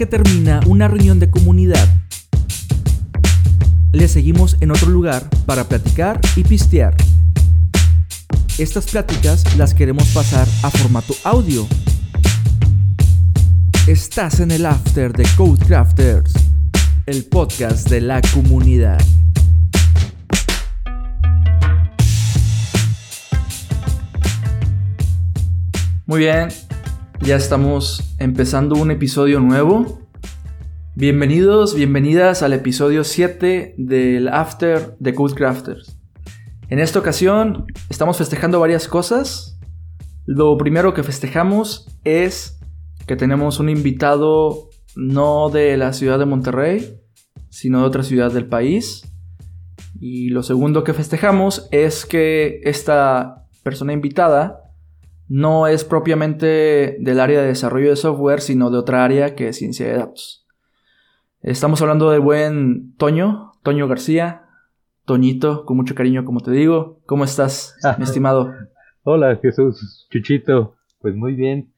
que termina una reunión de comunidad, le seguimos en otro lugar para platicar y pistear. Estas pláticas las queremos pasar a formato audio. Estás en el after de Codecrafters, el podcast de la comunidad. Muy bien, ya estamos empezando un episodio nuevo. Bienvenidos, bienvenidas al episodio 7 del After de Codecrafters. En esta ocasión estamos festejando varias cosas. Lo primero que festejamos es que tenemos un invitado no de la ciudad de Monterrey, sino de otra ciudad del país. Y lo segundo que festejamos es que esta persona invitada no es propiamente del área de desarrollo de software, sino de otra área que es ciencia de datos. Estamos hablando del buen Toño, Toño García, Toñito, con mucho cariño, como te digo. ¿Cómo estás, mi estimado? Hola, Jesús, Chuchito. Pues muy bien.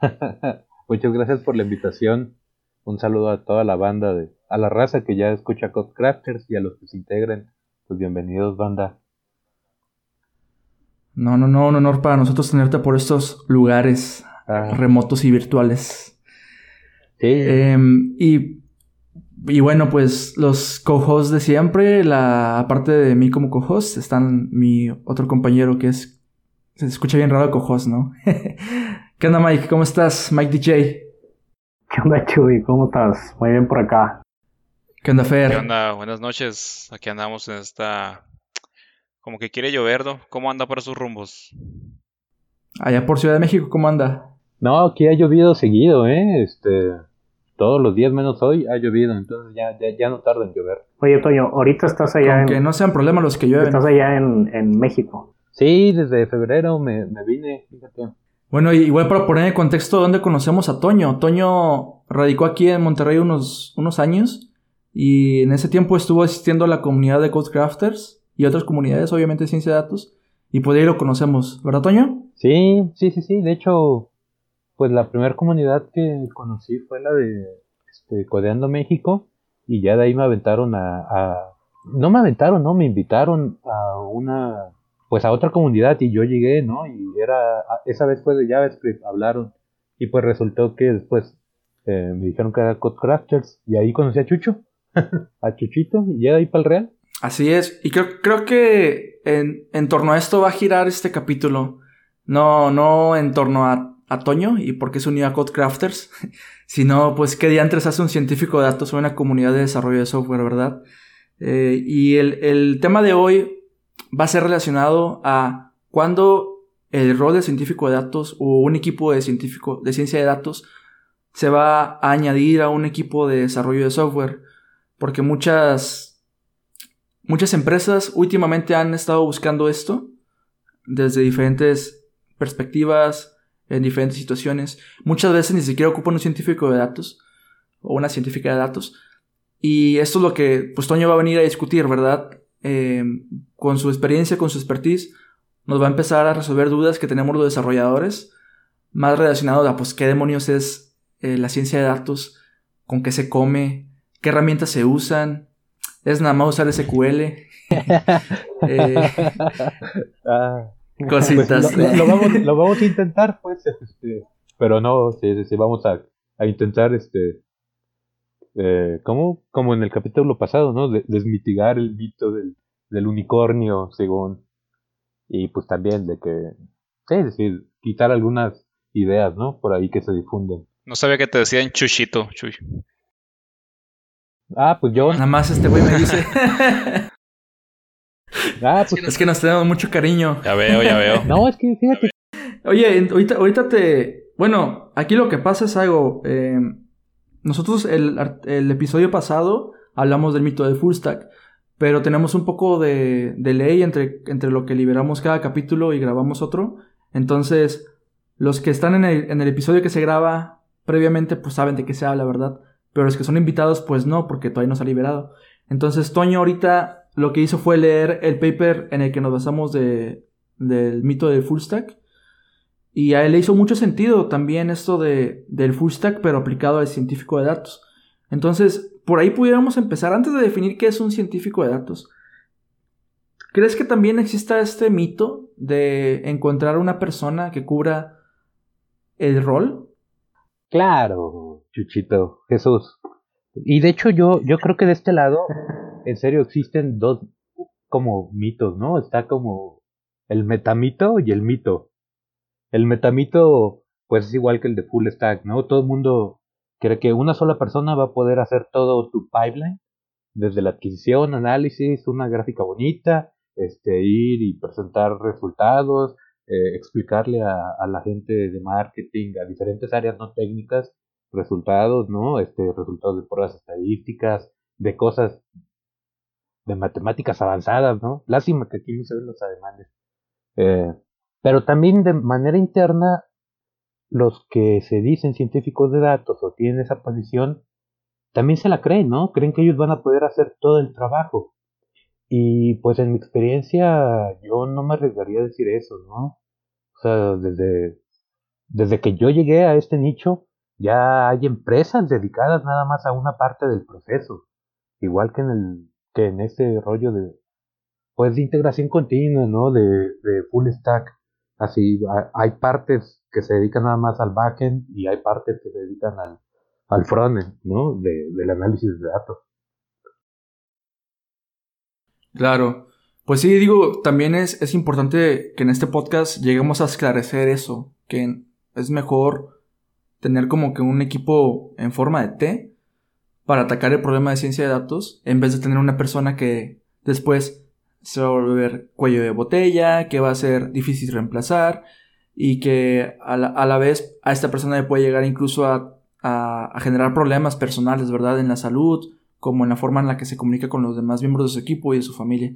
Muchas gracias por la invitación. Un saludo a toda la banda, de, a la raza que ya escucha Codecrafters y a los que se integren. Pues bienvenidos, banda. No, no, no, un honor para nosotros tenerte por estos lugares Ah. remotos y virtuales. Sí, Em, y, y bueno, pues los co-hosts de siempre, la, aparte de mí como co-host, están mi otro compañero que es... Se escucha bien raro co-host, ¿no? ¿Qué onda, Mike? ¿Cómo estás? Mike DJ. ¿Qué onda, Chuy? ¿Cómo estás? Muy bien por acá. ¿Qué onda, Fer? ¿Qué onda? Buenas noches. Aquí andamos en esta... Como que quiere llover, ¿no? ¿Cómo anda para sus rumbos? Allá por Ciudad de México, ¿cómo anda? no, aquí ha llovido seguido, ¿eh? Este, todos los días menos hoy ha llovido, entonces ya, ya, ya no tarda en llover. Oye, Toño, ahorita estás allá, Aunque en, no sean problemas los que llueven. estás allá en, en México. Sí, desde febrero me, me vine, fíjate. Bueno, y igual para poner en contexto dónde conocemos a Toño. Toño radicó aquí en Monterrey unos, unos años y en ese tiempo estuvo asistiendo a la comunidad de Codecrafters y otras comunidades, obviamente de ciencia de datos. Y por ahí lo conocemos, ¿verdad, Toño? Sí, sí, sí, sí. De hecho, pues la primera comunidad que conocí fue la de este, Codeando México. Y ya de ahí me aventaron a, No me aventaron, no, me invitaron a una. Pues a otra comunidad y yo llegué, ¿no? Y era. Esa vez fue de JavaScript, hablaron. Y pues resultó que después eh, me dijeron que era Codecrafters. Y ahí conocí a Chucho. a Chuchito. Y ya de ahí para el Real. Así es. Y creo, creo que en, en torno a esto va a girar este capítulo. No, no en torno a, a Toño y por qué se unió a Codecrafters, sino pues qué diantres hace un científico de datos o una comunidad de desarrollo de software, ¿verdad? Eh, y el, el tema de hoy va a ser relacionado a cuándo el rol de científico de datos o un equipo de científico de ciencia de datos se va a añadir a un equipo de desarrollo de software. Porque muchas, muchas empresas últimamente han estado buscando esto desde diferentes perspectivas, en diferentes situaciones. Muchas veces ni siquiera ocupan un científico de datos o una científica de datos. Y esto es lo que pues Toño va a venir a discutir, ¿verdad? Eh, con su experiencia, con su expertise, nos va a empezar a resolver dudas que tenemos los desarrolladores, más relacionados a pues qué demonios es eh, la ciencia de datos, con qué se come, qué herramientas se usan, es nada más usar SQL, eh, Ah. cositas. Pues lo, vamos, lo vamos a intentar, pues, este, pero no, sí, sí, sí, vamos a, a intentar, este, eh, ¿cómo? Como en el capítulo pasado, ¿no? De- desmitigar el mito del, del unicornio, según, y pues también de que, sí, es decir, quitar algunas ideas, ¿no? Por ahí que se difunden. No sabía que te decían chuchito, chuy. Ah, pues yo, Nada más este güey me dice. ah, pues, es que nos tenemos mucho cariño. Ya veo, ya veo. no, es que fíjate, Oye, ahorita, ahorita te. Bueno, aquí lo que pasa es algo. eh, nosotros el, el episodio pasado hablamos del mito de Full Stack, pero tenemos un poco de, de ley entre, entre lo que liberamos cada capítulo y grabamos otro. Entonces, los que están en el, en el episodio que se graba previamente, pues saben de qué se habla, ¿verdad? Pero los que son invitados, pues no, porque todavía no se ha liberado. Entonces, Toño ahorita lo que hizo fue leer el paper en el que nos basamos de, del mito de Full Stack. Y a él le hizo mucho sentido también esto de, del full stack, pero aplicado al científico de datos. Entonces, por ahí pudiéramos empezar antes de definir qué es un científico de datos. ¿Crees que también exista este mito de encontrar una persona que cubra el rol? Claro, Chuchito, Jesús. Y de hecho yo, yo creo que de este lado, en serio, existen dos como mitos, ¿no? Está como el metamito y el mito. El metamito, pues es igual que el de full stack, ¿no? Todo el mundo cree que una sola persona va a poder hacer todo tu pipeline, desde la adquisición, análisis, una gráfica bonita, este, ir y presentar resultados, eh, explicarle a, a, la gente de marketing, a diferentes áreas no técnicas, resultados, ¿no? Este, resultados de pruebas estadísticas, de cosas de matemáticas avanzadas, ¿no? Lástima que aquí no se ven los ademanes. Eh, pero también de manera interna, los que se dicen científicos de datos o tienen esa posición, también se la creen, ¿no? Creen que ellos van a poder hacer todo el trabajo. Y pues en mi experiencia yo no me arriesgaría a decir eso, ¿no? O sea, desde, desde que yo llegué a este nicho, ya hay empresas dedicadas nada más a una parte del proceso. Igual que en el, que en este rollo de, pues de integración continua, ¿no? De, de full stack. Así, hay partes que se dedican nada más al backend y hay partes que se dedican al, al frontend, ¿no? De, del análisis de datos. Claro. Pues sí, digo, también es, es importante que en este podcast lleguemos a esclarecer eso, que es mejor tener como que un equipo en forma de T para atacar el problema de ciencia de datos, en vez de tener una persona que después se va a volver cuello de botella, que va a ser difícil reemplazar y que a la, a la vez a esta persona le puede llegar incluso a, a, a, generar problemas personales, ¿verdad? En la salud, como en la forma en la que se comunica con los demás miembros de su equipo y de su familia.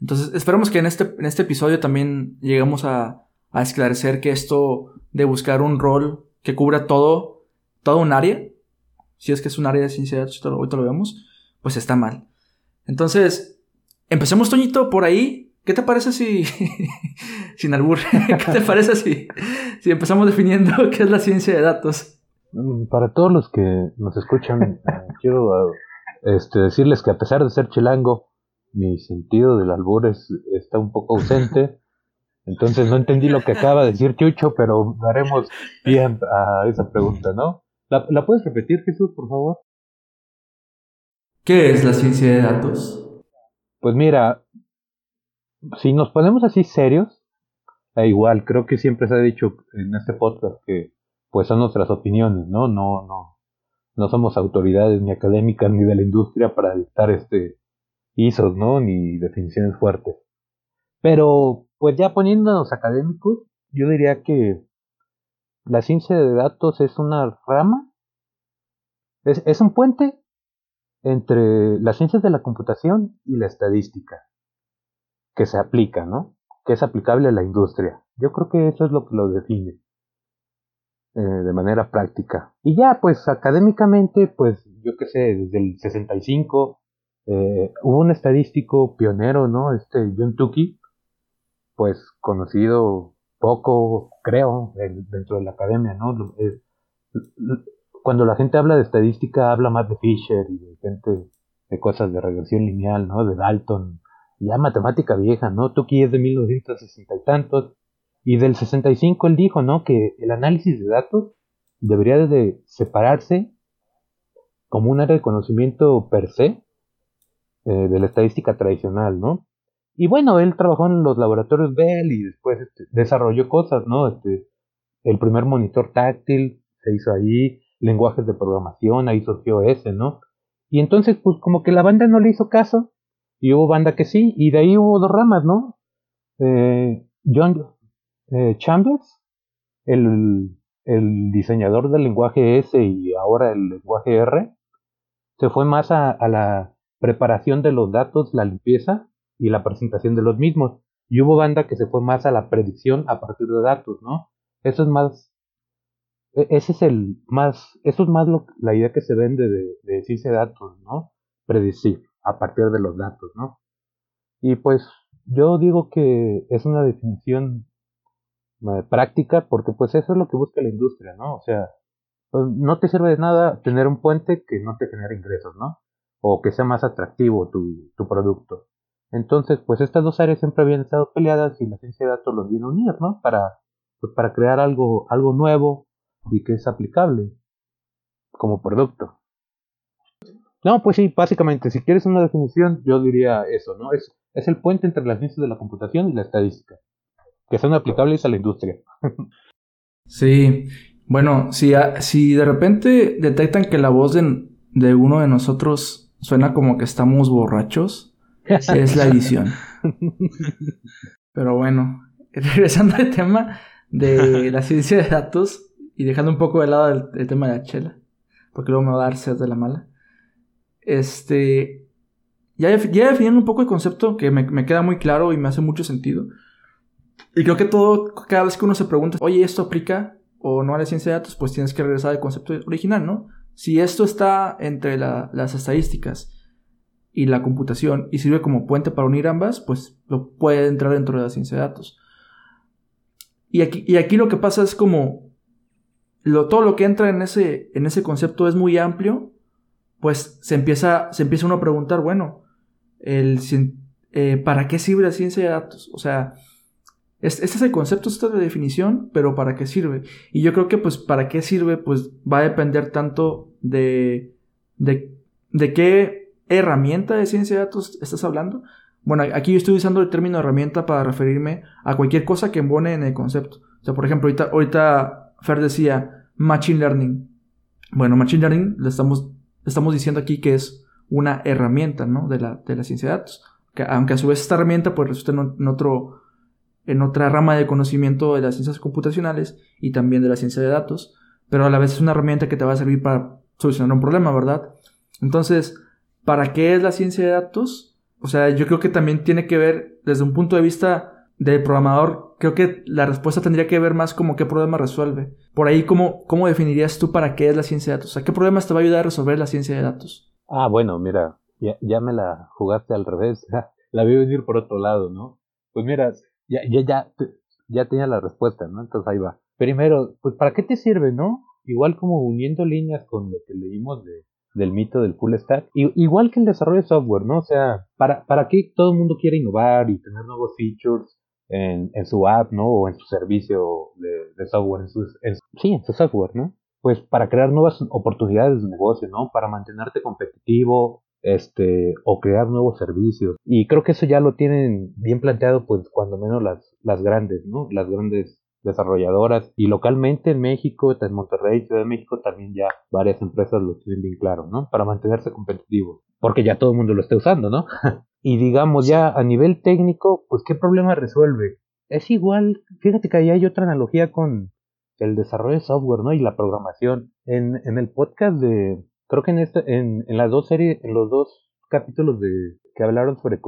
Entonces, esperemos que en este, en este episodio también lleguemos a, a esclarecer que esto de buscar un rol que cubra todo, todo un área, si es que es un área de ciencia ahorita lo vemos, pues está mal. Entonces, empecemos, Toñito, por ahí. ¿Qué te parece si, sin albur, qué te parece si, si empezamos definiendo qué es la ciencia de datos? Para todos los que nos escuchan, eh, quiero este, decirles que a pesar de ser chilango, mi sentido del albur es, está un poco ausente. Entonces no entendí lo que acaba de decir Chucho, pero daremos bien a esa pregunta, ¿no? ¿La, ¿La, puedes repetir, Jesús, por favor? ¿Qué es la ciencia de datos? Pues mira, si nos ponemos así serios, da igual, creo que siempre se ha dicho en este podcast que pues son nuestras opiniones, ¿no? No, no, no somos autoridades ni académicas ni de la industria para dictar este ISOs, ¿no? Ni definiciones fuertes. Pero, pues ya poniéndonos académicos, yo diría que la ciencia de datos es una rama, es, es un puente entre las ciencias de la computación y la estadística que se aplica, ¿no? Que es aplicable a la industria. Yo creo que eso es lo que lo define eh, de manera práctica. Y ya, pues académicamente, pues yo qué sé, desde el 65 eh, hubo un estadístico pionero, ¿no? Este John Tukey, pues conocido poco, creo, dentro de la academia, ¿no? Eh, cuando la gente habla de estadística, habla más de Fisher y de gente de cosas de regresión lineal, ¿no? De Dalton, ya matemática vieja, ¿no? Tukey es de 1960 y tantos, y del 65 él dijo, ¿no? Que el análisis de datos debería de separarse como un área de conocimiento per se eh, de la estadística tradicional, ¿no? Y bueno, él trabajó en los laboratorios Bell y después este, desarrolló cosas, ¿no? Este, el primer monitor táctil se hizo ahí, lenguajes de programación, ahí surgió ese, ¿no? Y entonces, pues como que la banda no le hizo caso, y hubo banda que sí, y de ahí hubo dos ramas, ¿no? Eh, John eh, Chambers, el, diseñador del lenguaje S y ahora el lenguaje R, se fue más a, la preparación de los datos, la limpieza y la presentación de los mismos. Y hubo banda que se fue más a la predicción a partir de datos, ¿no? Eso es más e, ese es el más, eso es más lo, la idea que se vende de, de ciencia de datos, ¿no? Predecir a partir de los datos, ¿no? Y pues yo digo que es una definición práctica, porque pues eso es lo que busca la industria, ¿no? O sea, pues, no te sirve de nada tener un puente que no te genere ingresos, ¿no? O que sea más atractivo tu, tu producto. Entonces, pues estas dos áreas siempre habían estado peleadas y la ciencia de datos los vino a unir, ¿no? Para, pues, para crear algo, algo nuevo y que es aplicable como producto. No, pues sí, básicamente, si quieres una definición, yo diría eso, ¿no? Es, es el puente entre las ciencias de la computación y la estadística, que son aplicables a la industria. sí, bueno, si, si de repente detectan que la voz de, de uno de nosotros suena como que estamos borrachos, es la edición. Pero bueno, regresando al tema de la ciencia de datos y dejando un poco de lado el, tema de la chela, porque luego me va a dar sed de la mala. Este. Ya, ya definiendo un poco el concepto que me, me, queda muy claro y me hace mucho sentido. Y creo que todo, cada vez que uno se pregunta, oye, ¿esto aplica o no a la ciencia de datos? Pues tienes que regresar al concepto original, ¿no? Si esto está entre las estadísticas y la computación y sirve como puente para unir ambas, pues lo puede entrar dentro de la ciencia de datos. Y aquí, y aquí lo que pasa es como lo, todo lo que entra en ese, en ese concepto es muy amplio, pues se empieza, se empieza uno a preguntar, bueno, el, eh, ¿para qué sirve la ciencia de datos? O sea, este, es el concepto, esta es la definición, pero ¿para qué sirve? Y yo creo que pues para qué sirve, pues va a depender tanto de, de, de qué herramienta de ciencia de datos estás hablando? Bueno, aquí yo estoy usando el término herramienta para referirme a cualquier cosa que embone en el concepto. O sea, por ejemplo, ahorita, ahorita Fer decía Machine Learning. Bueno, Machine Learning le estamos, estamos diciendo aquí que es una herramienta, ¿no? De la, de la ciencia de datos. Que, aunque a su vez esta herramienta pues resulta en, otro, en otra rama de conocimiento de las ciencias computacionales y también de la ciencia de datos. Pero a la vez es una herramienta que te va a servir para solucionar un problema, ¿verdad? Entonces, ¿Para qué es la ciencia de datos? O sea, yo creo que también tiene que ver, desde un punto de vista del programador, creo que la respuesta tendría que ver más como qué problema resuelve. Por ahí, ¿cómo, cómo definirías tú para qué es la ciencia de datos? O sea, ¿qué problemas te va a ayudar a resolver la ciencia de datos? Ah, bueno, mira, ya, ya me la jugaste al revés. la vi venir por otro lado, ¿no? Pues mira, ya, ya, ya, ya tenía la respuesta, ¿no? Entonces ahí va. Primero, pues ¿para qué te sirve, no? Igual como uniendo líneas con lo que leímos de del mito del full stack. Y, igual que el desarrollo de software, ¿no? O sea, ¿para, para qué todo el mundo quiere innovar y tener nuevos features en, en su app, ¿no? O en su servicio de, software, en su, sí, en su software, ¿no? Pues para crear nuevas oportunidades de negocio, ¿no? Para mantenerte competitivo, este, o crear nuevos servicios. Y creo que eso ya lo tienen bien planteado, pues, cuando menos las, las grandes, ¿no? Las grandes desarrolladoras y localmente en México, en Monterrey, Ciudad de México también ya varias empresas lo tienen bien claro, ¿no? Para mantenerse competitivos, porque ya todo el mundo lo está usando, ¿no? y digamos ya a nivel técnico, pues qué problema resuelve. Es igual, fíjate que ahí hay otra analogía con el desarrollo de software, ¿no? Y la programación. En, en el podcast de, creo que en, este, en, en las dos series, en los dos capítulos de que hablaron sobre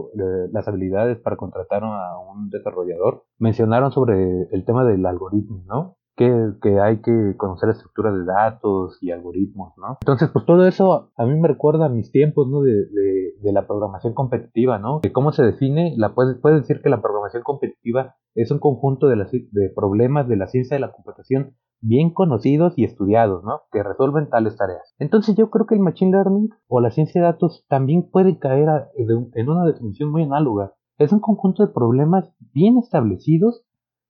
las habilidades para contratar a un desarrollador, mencionaron sobre el tema del algoritmo, ¿no? Que, hay que conocer estructuras de datos y algoritmos, ¿no? Entonces, pues todo eso a mí me recuerda a mis tiempos, ¿no? De, de, de la programación competitiva, ¿no? De cómo se define, la puedes, decir que la programación competitiva es un conjunto de, de problemas de la ciencia de la computación bien conocidos y estudiados, ¿no? Que resuelven tales tareas. Entonces yo creo que el Machine Learning o la ciencia de datos también puede caer en una definición muy análoga. Es un conjunto de problemas bien establecidos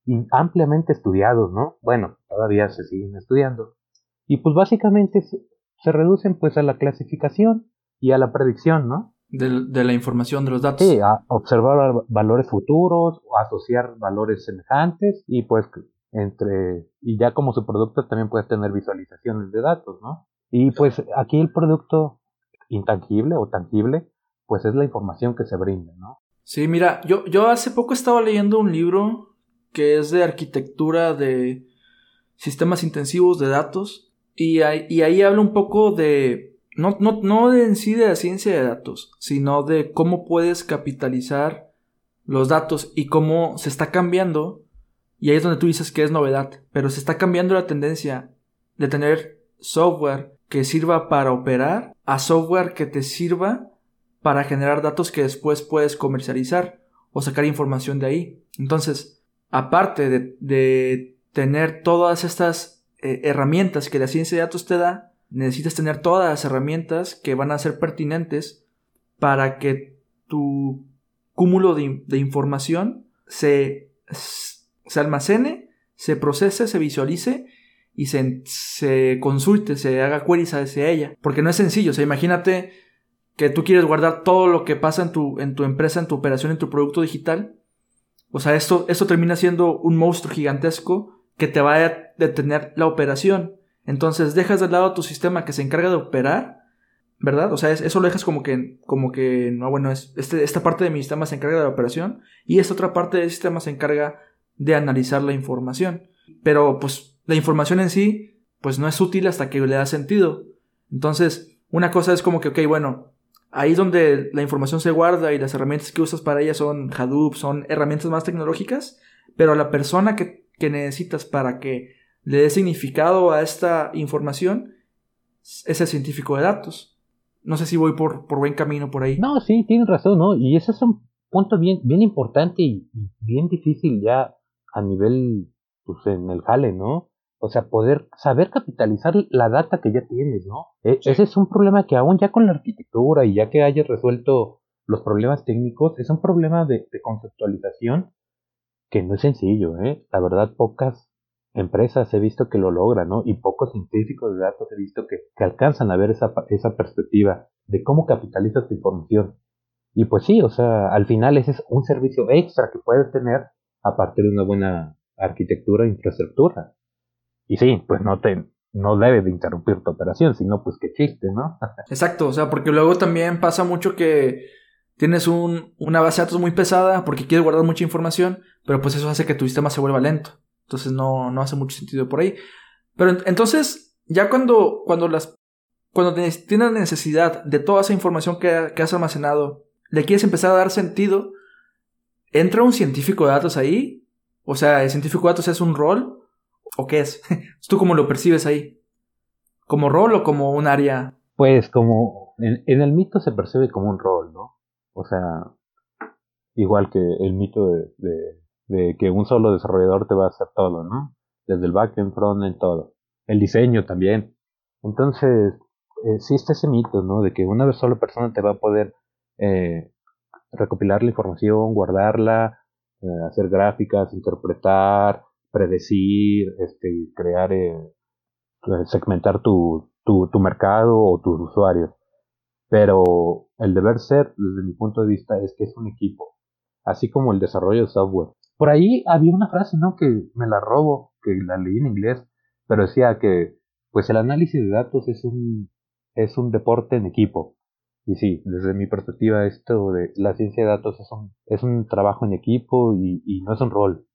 y ampliamente estudiados, ¿no? Bueno, todavía se siguen estudiando. Y pues básicamente se, reducen pues a la clasificación y a la predicción, ¿no? De, de, la información de los datos. Sí, a observar valores futuros, o asociar valores semejantes y pues entre y ya como su producto también puedes tener visualizaciones de datos, ¿no? Y pues aquí el producto intangible o tangible, pues es la información que se brinda, ¿no? Sí, mira, yo, yo hace poco estaba leyendo un libro que es de arquitectura de sistemas intensivos de datos y ahí, y ahí habla un poco de, no, no, no de en sí de la ciencia de datos, sino de cómo puedes capitalizar los datos y cómo se está cambiando y ahí es donde tú dices que es novedad, pero se está cambiando la tendencia de tener software que sirva para operar a software que te sirva para generar datos que después puedes comercializar o sacar información de ahí. Entonces, aparte de, tener todas estas eh, herramientas que la ciencia de datos te da, necesitas tener todas las herramientas que van a ser pertinentes para que tu cúmulo de, de información se, se almacene, se procese, se visualice y se, se consulte, se haga queries hacia ella. Porque no es sencillo. O sea, imagínate que tú quieres guardar todo lo que pasa en tu, en tu empresa, en tu operación, en tu producto digital. O sea, esto, esto termina siendo un monstruo gigantesco que te va a detener la operación. Entonces dejas de lado tu sistema que se encarga de operar, ¿verdad? O sea, eso lo dejas como que, como que, no, bueno, es, este, esta parte de mi sistema se encarga de la operación y esta otra parte del sistema se encarga de analizar la información. Pero pues la información en sí, pues no es útil hasta que le da sentido. Entonces, una cosa es como que, ok, bueno, ahí donde la información se guarda y las herramientas que usas para ella son Hadoop, son herramientas más tecnológicas, pero la persona que, que necesitas para que le dé significado a esta información es el científico de datos. No sé si voy por, por buen camino por ahí. No, sí, tienes razón, ¿no? Y ese es un punto bien, bien importante y bien difícil ya a nivel, pues en el jale, ¿no? O sea, poder saber capitalizar la data que ya tienes, ¿no? E, ese es un problema que aún ya con la arquitectura y ya que hayas resuelto los problemas técnicos, es un problema de, conceptualización que no es sencillo, ¿eh? La verdad, pocas empresas he visto que lo logran, ¿no? Y pocos científicos de datos he visto que, que alcanzan a ver esa, esa perspectiva de cómo capitalizas tu información. Y pues sí, o sea, al final ese es un servicio extra que puedes tener a partir de una buena arquitectura e infraestructura. Y sí, pues no te no debe de interrumpir tu operación, sino pues qué chiste, ¿no? Exacto, o sea, porque luego también pasa mucho que tienes un, una base de datos muy pesada porque quieres guardar mucha información, pero pues eso hace que tu sistema se vuelva lento. Entonces no, no hace mucho sentido por ahí. Pero entonces, ya cuando, cuando las cuando tienes necesidad de toda esa información que, que has almacenado, le quieres empezar a dar sentido, ¿entra un científico de datos ahí? O sea, ¿el científico de datos es un rol? ¿O qué es? ¿Tú cómo lo percibes ahí? ¿Como rol o como un área? Pues como en, el mito se percibe como un rol, ¿no? O sea, igual que el mito de, que un solo desarrollador te va a hacer todo, ¿no? Desde el backend, frontend, todo. El diseño también. Entonces, existe ese mito, ¿no? De que una sola persona te va a poder eh, recopilar la información, guardarla, eh, hacer gráficas, interpretar, predecir, este, crear, eh, segmentar tu, tu, tu mercado o tus usuarios. Pero el deber ser, desde mi punto de vista, es que es un equipo, así como el desarrollo de software. Por ahí había una frase, ¿no? Que me la robo, que la leí en inglés, pero decía que, pues el análisis de datos es un, es un deporte en equipo. Y sí, desde mi perspectiva, esto de la ciencia de datos es un, es un trabajo en equipo y, y no es un rol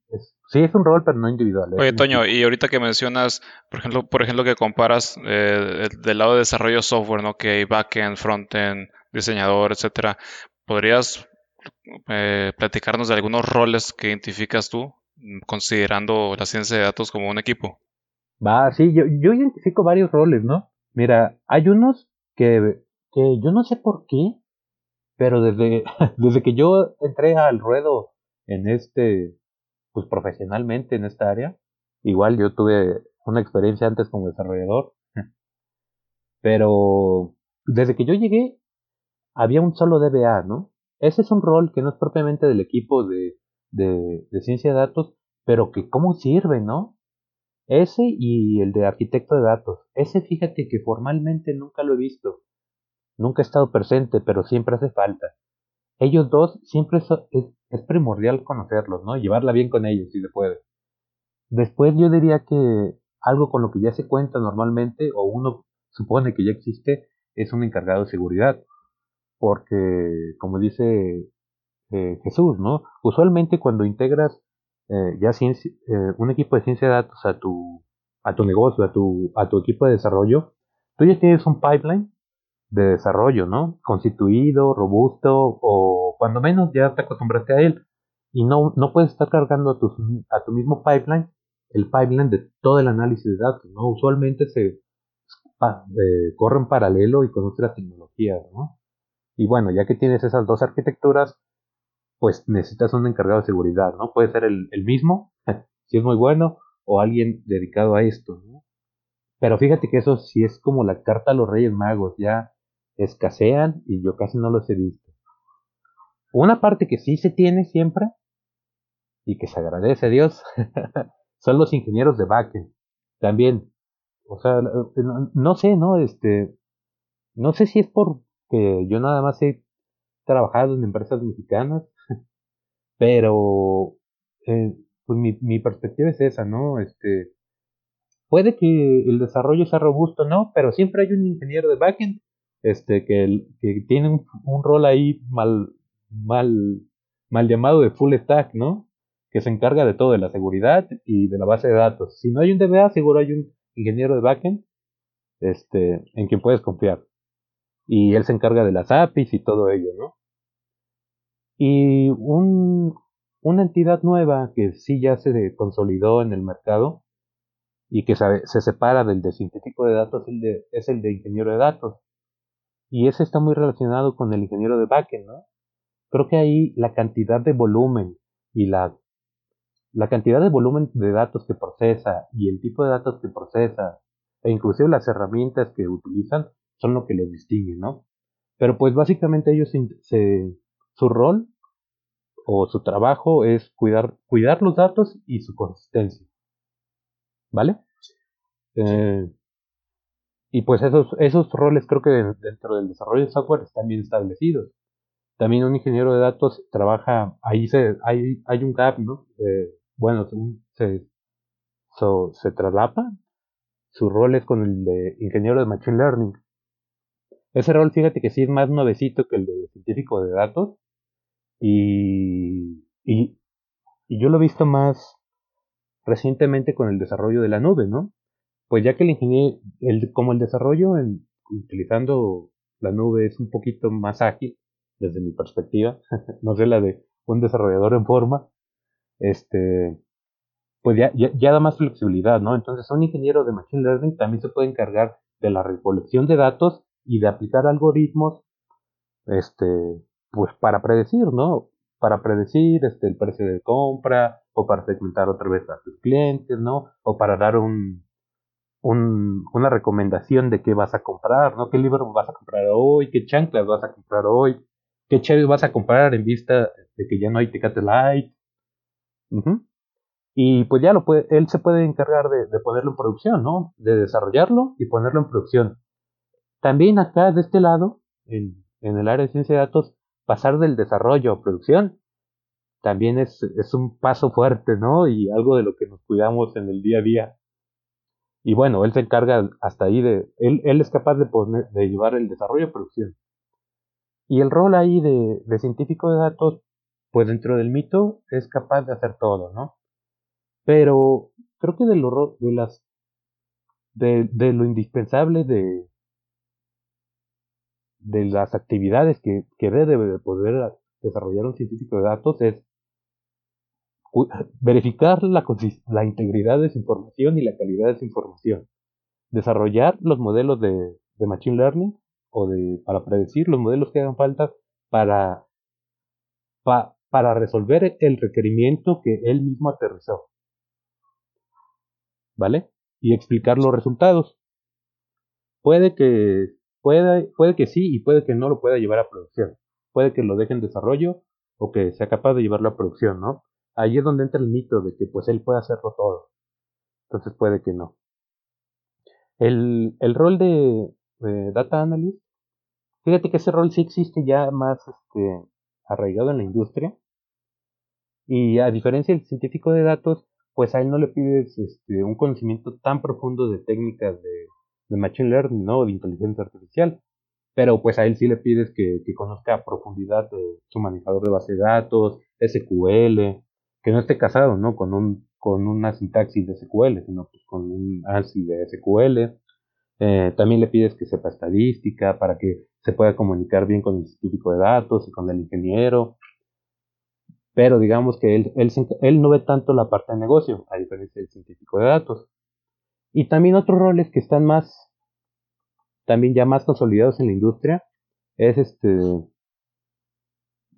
sí, es un rol, pero no individual. Oye, Toño, y ahorita que mencionas, por ejemplo, por ejemplo que comparas eh, del lado de desarrollo de software, ¿no? Que hay backend, frontend, diseñador, etcétera. ¿Podrías eh, platicarnos de algunos roles que identificas tú, considerando la ciencia de datos como un equipo? Va, sí, yo, yo identifico varios roles, ¿no? Mira, hay unos que, que yo no sé por qué, pero desde, desde que yo entré al ruedo en este pues profesionalmente en esta área. Igual yo tuve una experiencia antes como desarrollador, pero desde que yo llegué había un solo DBA, ¿no? Ese es un rol que no es propiamente del equipo de, de, de ciencia de datos, pero que cómo sirve, ¿no? Ese y el de arquitecto de datos. Ese fíjate que formalmente nunca lo he visto. Nunca he estado presente, pero siempre hace falta ellos dos siempre es, primordial conocerlos, ¿no? Llevarla bien con ellos si se puede. Después yo diría que algo con lo que ya se cuenta normalmente, o uno supone que ya existe, es un encargado de seguridad. Porque, como dice eh, Jesús, ¿no? Usualmente cuando integras eh, ya ciencia, eh, un equipo de ciencia de datos a tu, a tu negocio, a tu, a tu equipo de desarrollo, tú ya tienes un pipeline de desarrollo, ¿no? Constituido, robusto, o cuando menos ya te acostumbraste a él. Y no, no puedes estar cargando a tu, a tu mismo pipeline el pipeline de todo el análisis de datos, ¿no? Usualmente se eh, corre en paralelo y con otras tecnologías, ¿no? Y bueno, ya que tienes esas dos arquitecturas, pues necesitas un encargado de seguridad, ¿no? Puede ser el, el mismo, si es muy bueno, o alguien dedicado a esto, ¿no? Pero fíjate que eso sí es como la carta a los Reyes Magos, ya escasean y yo casi no los he visto. Una parte que sí se tiene siempre y que se agradece a Dios son los ingenieros de backend. También, o sea, no, sé, ¿no? Este, no sé si es porque yo nada más he trabajado en empresas mexicanas, pero eh, pues mi, mi perspectiva es esa, ¿no? Este, puede que el desarrollo sea robusto, ¿no? Pero siempre hay un ingeniero de backend este, que, tiene un, rol ahí mal, mal, mal llamado de full stack, ¿no? Que se encarga de todo, de la seguridad y de la base de datos. Si no hay un DBA, seguro hay un ingeniero de backend este, en quien puedes confiar. Y él se encarga de las APIs y todo ello, ¿no? Y un, una entidad nueva que sí ya se consolidó en el mercado y que se, se separa del de científico de datos es el de ingeniero de datos. Y ese está muy relacionado con el ingeniero de backend, ¿no? Creo que ahí la cantidad de volumen y la, la cantidad de volumen de datos que procesa y el tipo de datos que procesa e inclusive las herramientas que utilizan son lo que les distingue, ¿no? Pero pues básicamente ellos se, su rol o su trabajo es cuidar, cuidar los datos y su consistencia. ¿Vale? Eh, y pues esos, esos roles creo que dentro del desarrollo de software están bien establecidos. También un ingeniero de datos trabaja, ahí se, hay, hay un gap, ¿no? Eh, bueno, se, se traslapa. Su rol es con el de ingeniero de Machine Learning. Ese rol, fíjate que sí es más nuevecito que el de científico de datos. Y, y, y yo lo he visto más recientemente con el desarrollo de la nube, ¿no? Pues ya que el ingeniero, el, como el desarrollo en, utilizando la nube es un poquito más ágil, desde mi perspectiva, no sé la de un desarrollador en forma, este, pues ya, ya, da más flexibilidad, ¿no? Entonces un ingeniero de Machine Learning también se puede encargar de la recolección de datos y de aplicar algoritmos, este, pues para predecir, ¿no? Para predecir este, el precio de compra o para segmentar otra vez a tus clientes, ¿no? O para dar un, un, una recomendación de qué vas a comprar, ¿no? ¿Qué libro vas a comprar hoy? ¿Qué chanclas vas a comprar hoy? ¿Qué cherry vas a comprar en vista de que ya no hay Tecate Light? Y pues ya lo puede, él se puede encargar de, de, ponerlo en producción, ¿no? De desarrollarlo y ponerlo en producción. También acá de este lado, en, en el área de ciencia de datos, pasar del desarrollo a producción también es, es un paso fuerte, ¿no? Y algo de lo que nos cuidamos en el día a día. Y bueno, él se encarga hasta ahí de, él, él es capaz de, de llevar el desarrollo a producción. Y el rol ahí de, de científico de datos, pues dentro del mito es capaz de hacer todo, ¿no? Pero creo que de lo, de las, de, de lo indispensable de, de las actividades que, que debe poder desarrollar un científico de datos es verificar la, la, integridad de su información y la calidad de su información, desarrollar los modelos de, Machine Learning o de, para predecir los modelos que hagan falta para, para resolver el requerimiento que él mismo aterrizó. ¿Vale? Y explicar los resultados. Puede que, puede, puede que sí y puede que no lo pueda llevar a producción. Puede que lo deje en desarrollo o que sea capaz de llevarlo a producción, ¿no? Ahí es donde entra el mito de que pues él puede hacerlo todo. Entonces puede que no. El, el rol de, Data Analyst, fíjate que ese rol sí existe ya más este, arraigado en la industria. Y a diferencia del científico de datos, pues a él no le pides este, un conocimiento tan profundo de técnicas de, Machine Learning, ¿no? De inteligencia artificial. Pero pues a él sí le pides que, que conozca a profundidad de su manejador de base de datos, SQL, que no esté casado, ¿no? Con un con una sintaxis de SQL, sino pues con un ANSI de SQL. Eh, también le pides que sepa estadística para que se pueda comunicar bien con el científico de datos y con el ingeniero. Pero digamos que él, él, él no ve tanto la parte de negocio, a diferencia del científico de datos. Y también otros roles que están más, también ya más consolidados en la industria, es este,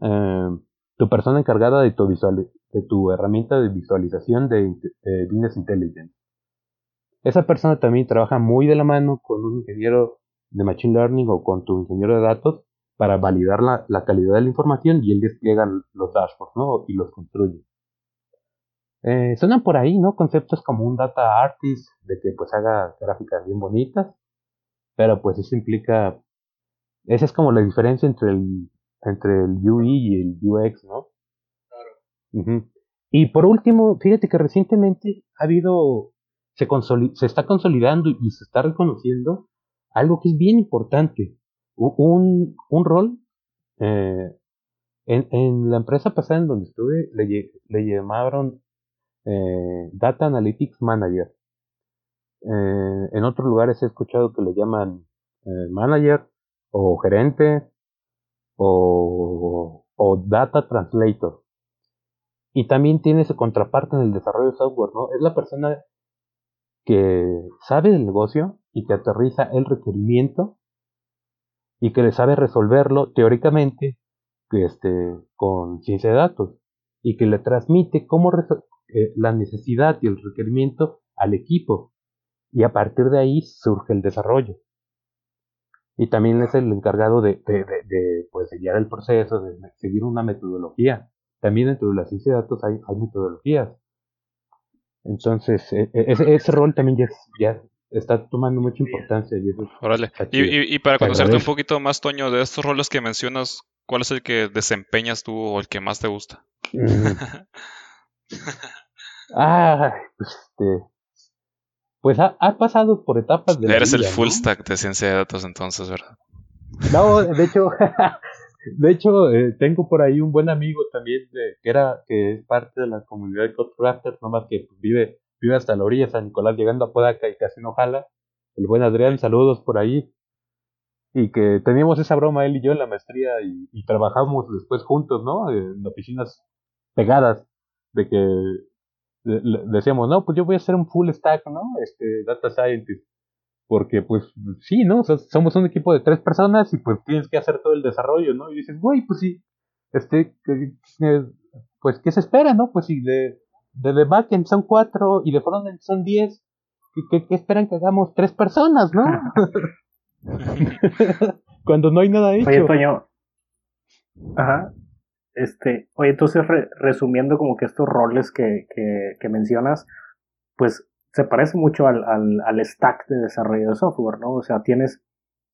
eh, tu persona encargada de tu, visual, de tu herramienta de visualización de, Business Intelligence. Esa persona también trabaja muy de la mano con un ingeniero de Machine Learning o con tu ingeniero de datos para validar la, la calidad de la información y él despliega los dashboards, ¿no? Y los construye. Eh, suenan por ahí, ¿no? Conceptos como un data artist, de que pues haga gráficas bien bonitas, pero pues eso implica, esa es como la diferencia entre el, entre el UI y el UX, ¿no? Y por último, fíjate que recientemente ha habido, se, se está consolidando y se está reconociendo algo que es bien importante, un, un rol eh, en, en, la empresa pasada en donde estuve le, llamaron eh, Data Analytics Manager. Eh, en otros lugares he escuchado que le llaman manager o gerente o, o, data translator. Y también tiene su contraparte en el desarrollo de software, ¿no? Es la persona que sabe del negocio y que aterriza el requerimiento y que le sabe resolverlo teóricamente este, con ciencia de datos y que le transmite cómo, eh, la necesidad y el requerimiento al equipo y a partir de ahí surge el desarrollo. Y también es el encargado de, de, de, pues, guiar el proceso, de seguir una metodología. También dentro de la ciencia de datos hay, hay metodologías. Entonces, e, e, ese, ese, rol también ya, ya está tomando mucha importancia. Y, y, y, para conocerte un poquito más, Toño, de estos roles que mencionas, ¿cuál es el que desempeñas tú o el que más te gusta? ah, pues, este, pues ha, pasado por etapas de Eres el full stack de ciencia de datos entonces, ¿verdad? No, de hecho, de hecho eh, tengo por ahí un buen amigo también de, que era que es parte de la comunidad de Codecrafters, nomás que vive vive hasta la orilla de San Nicolás llegando a Podaca y casi no jala. El buen Adrián, saludos por ahí. Y que teníamos esa broma él y yo en la maestría y, y trabajamos después juntos, ¿no? En oficinas pegadas de que decíamos, no, pues yo voy a hacer un full stack, ¿no? Este, data scientist. Porque, pues, sí, ¿no? somos un equipo de tres personas y pues tienes que hacer todo el desarrollo, ¿no? Y dices, güey, pues sí, este, pues, ¿qué se espera, no? Pues sí, de, de, backend son cuatro y de frontend son diez. ¿Qué, qué esperan que hagamos? Tres personas, ¿no? Cuando no hay nada hecho. Oye, Toño. Ajá. Este, oye, entonces resumiendo como que estos roles que, que, mencionas, pues se parece mucho al, al, al, stack de desarrollo de software, ¿no? O sea, tienes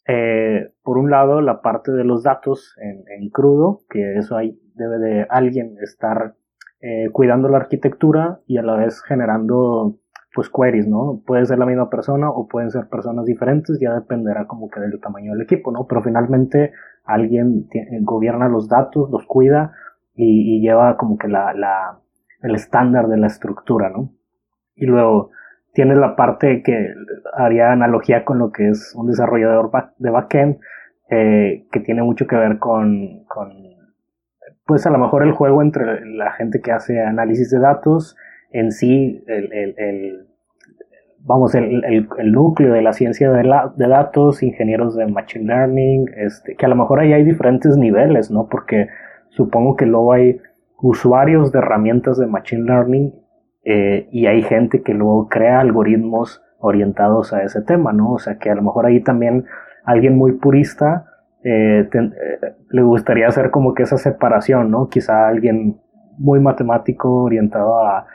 eh, por un lado la parte de los datos en, crudo, que eso ahí debe de alguien estar eh, cuidando la arquitectura y a la vez generando pues queries, ¿no? Puede ser la misma persona o pueden ser personas diferentes, ya dependerá como que del tamaño del equipo, ¿no? Pero finalmente alguien gobierna los datos, los cuida y, lleva como que la, la, el estándar de la estructura, ¿no? Y luego tienes la parte que haría analogía con lo que es un desarrollador de backend, eh, que tiene mucho que ver con, pues a lo mejor el juego entre la gente que hace análisis de datos, en sí, el, el, vamos, el, el, núcleo de la ciencia de, la, de, datos, ingenieros de machine learning, este, que a lo mejor ahí hay diferentes niveles, ¿no? Porque supongo que luego hay usuarios de herramientas de machine learning eh, y hay gente que luego crea algoritmos orientados a ese tema, ¿no? O sea que a lo mejor ahí también alguien muy purista eh, eh, le gustaría hacer como que esa separación, ¿no? Quizá alguien muy matemático orientado a,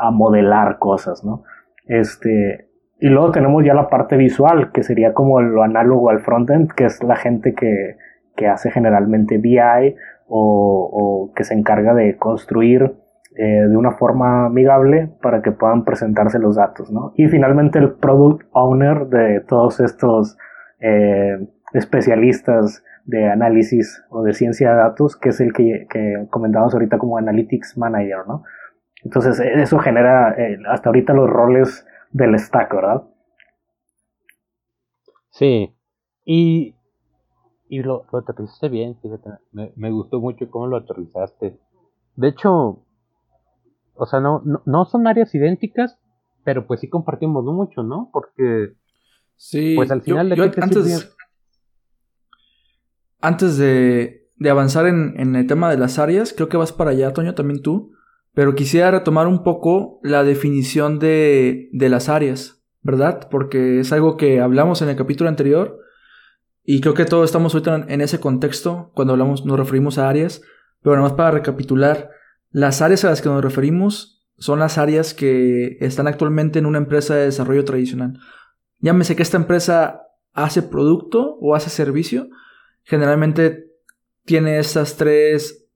a modelar cosas, ¿no? Este, y luego tenemos ya la parte visual, que sería como lo análogo al frontend, que es la gente que, que hace generalmente BI o, o, que se encarga de construir eh, de una forma amigable para que puedan presentarse los datos, ¿no? Y finalmente el product owner de todos estos eh, especialistas de análisis o de ciencia de datos, que es el que, que comentamos ahorita como Analytics Manager, ¿no? Entonces, e, eso genera eh, hasta ahorita los roles del stack, ¿verdad? Sí. Y, y lo, lo aterrizaste bien, fíjate. Me, me, gustó mucho cómo lo aterrizaste. De hecho, o sea, no, no, son áreas idénticas, pero pues sí compartimos mucho, ¿no? Porque. Sí, pues al final de antes, antes de, de avanzar en, en, el tema de las áreas. Creo que vas para allá, Toño, también tú. Pero quisiera retomar un poco la definición de, de las áreas, ¿verdad? Porque es algo que hablamos en el capítulo anterior. Y creo que todos estamos ahorita en ese contexto cuando hablamos, nos referimos a áreas. Pero nada más para recapitular, las áreas a las que nos referimos son las áreas que están actualmente en una empresa de desarrollo tradicional. Llámese que esta empresa hace producto o hace servicio. Generalmente tiene estas tres,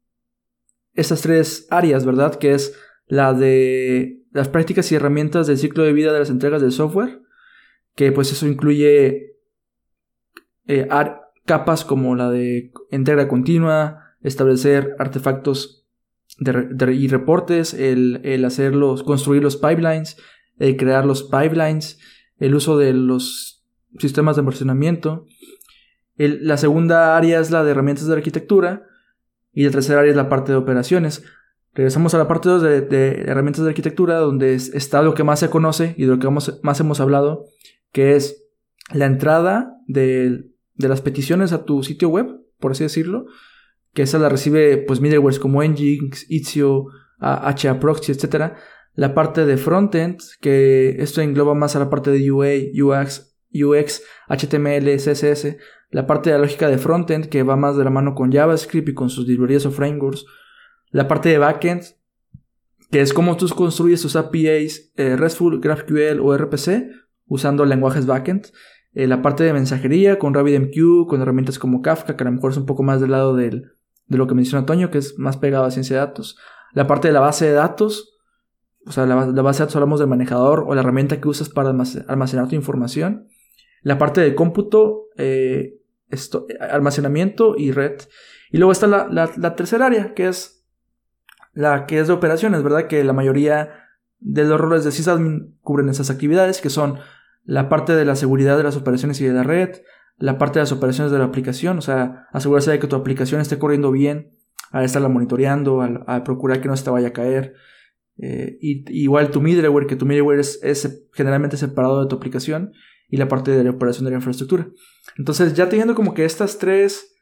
estas tres áreas, ¿verdad? Que es la de las prácticas y herramientas del ciclo de vida de las entregas del software, que pues eso incluye eh, capas como la de entrega continua, establecer artefactos y reportes, el, el hacerlos, construir los pipelines, el crear los pipelines, el uso de los sistemas de almacenamiento. la segunda área es la de herramientas de arquitectura y la tercera área es la parte de operaciones. Regresamos a la parte 2 de, herramientas de arquitectura, donde está lo que más se conoce y de lo que más hemos hablado, que es la entrada de, de las peticiones a tu sitio web, por así decirlo, que esa la recibe pues middlewares como Nginx, Itch.io, HAProxy, etc. La parte de frontend, que esto engloba más a la parte de UA, UX, UX, HTML, CSS. La parte de la lógica de frontend, que va más de la mano con JavaScript y con sus librerías o frameworks. La parte de backend, que es cómo tú construyes tus APIs eh, RESTful, GraphQL o RPC usando lenguajes backend. Eh, la parte de mensajería con RabbitMQ, con herramientas como Kafka, que a lo mejor es un poco más del lado del, de lo que menciona Toño, que es más pegado a ciencia de datos. La parte de la base de datos, o sea, la, base de datos hablamos del manejador o la herramienta que usas para almacenar tu información. La parte de cómputo, eh, esto, almacenamiento y red. Y luego está la, la, tercera área, que es la que es de operaciones, ¿verdad? Que la mayoría de los roles de sysadmin cubren esas actividades, que son la parte de la seguridad de las operaciones y de la red, la parte de las operaciones de la aplicación, o sea, asegurarse de que tu aplicación esté corriendo bien, al estarla monitoreando, al, procurar que no se te vaya a caer. Eh, y, igual tu middleware, que tu middleware es, generalmente separado de tu aplicación y la parte de la operación de la infraestructura. Entonces, ya teniendo como que estas tres,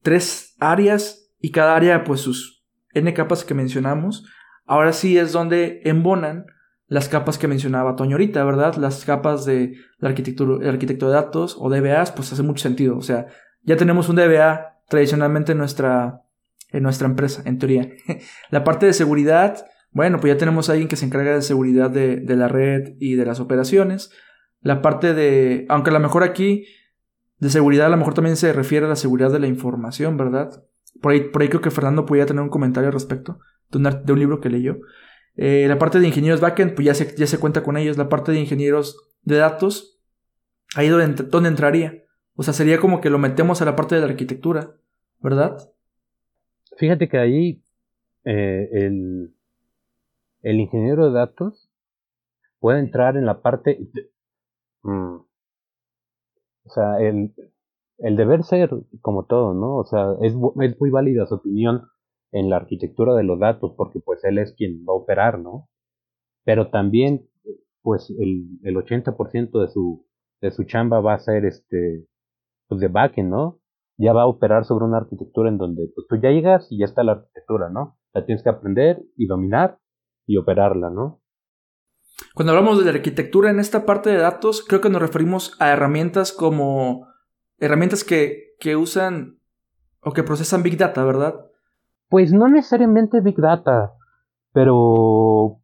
tres áreas y cada área, pues sus N capas que mencionamos, ahora sí es donde embonan las capas que mencionaba Toño ahorita, ¿verdad? Las capas de la arquitectura, arquitecto de datos o DBAs, pues hace mucho sentido. O sea, ya tenemos un DBA tradicionalmente en nuestra, en nuestra empresa, en teoría. la parte de seguridad, bueno, pues ya tenemos a alguien que se encarga de seguridad de, de, la red y de las operaciones. La parte de, aunque a lo mejor aquí, de seguridad a lo mejor también se refiere a la seguridad de la información, ¿verdad? Por ahí, por ahí creo que Fernando podía tener un comentario al respecto de un libro que leyó. Eh, la parte de ingenieros backend, pues ya se, ya se cuenta con ellos. La parte de ingenieros de datos, ahí donde, donde entraría. O sea, sería como que lo metemos a la parte de la arquitectura, ¿verdad? Fíjate que ahí eh, el, el, ingeniero de datos puede entrar en la parte... Mm, o sea, el, el deber ser como todo, ¿no? O sea, es, es muy válida su opinión en la arquitectura de los datos, porque pues él es quien va a operar, ¿no? Pero también, pues el, el 80% de su, de su chamba va a ser este, pues de backend, ¿no? Ya va a operar sobre una arquitectura en donde pues tú ya llegas y ya está la arquitectura, ¿no? La tienes que aprender y dominar y operarla, ¿no? Cuando hablamos de la arquitectura en esta parte de datos, creo que nos referimos a herramientas como herramientas que, que usan o que procesan Big Data, ¿verdad? Pues no necesariamente Big Data, pero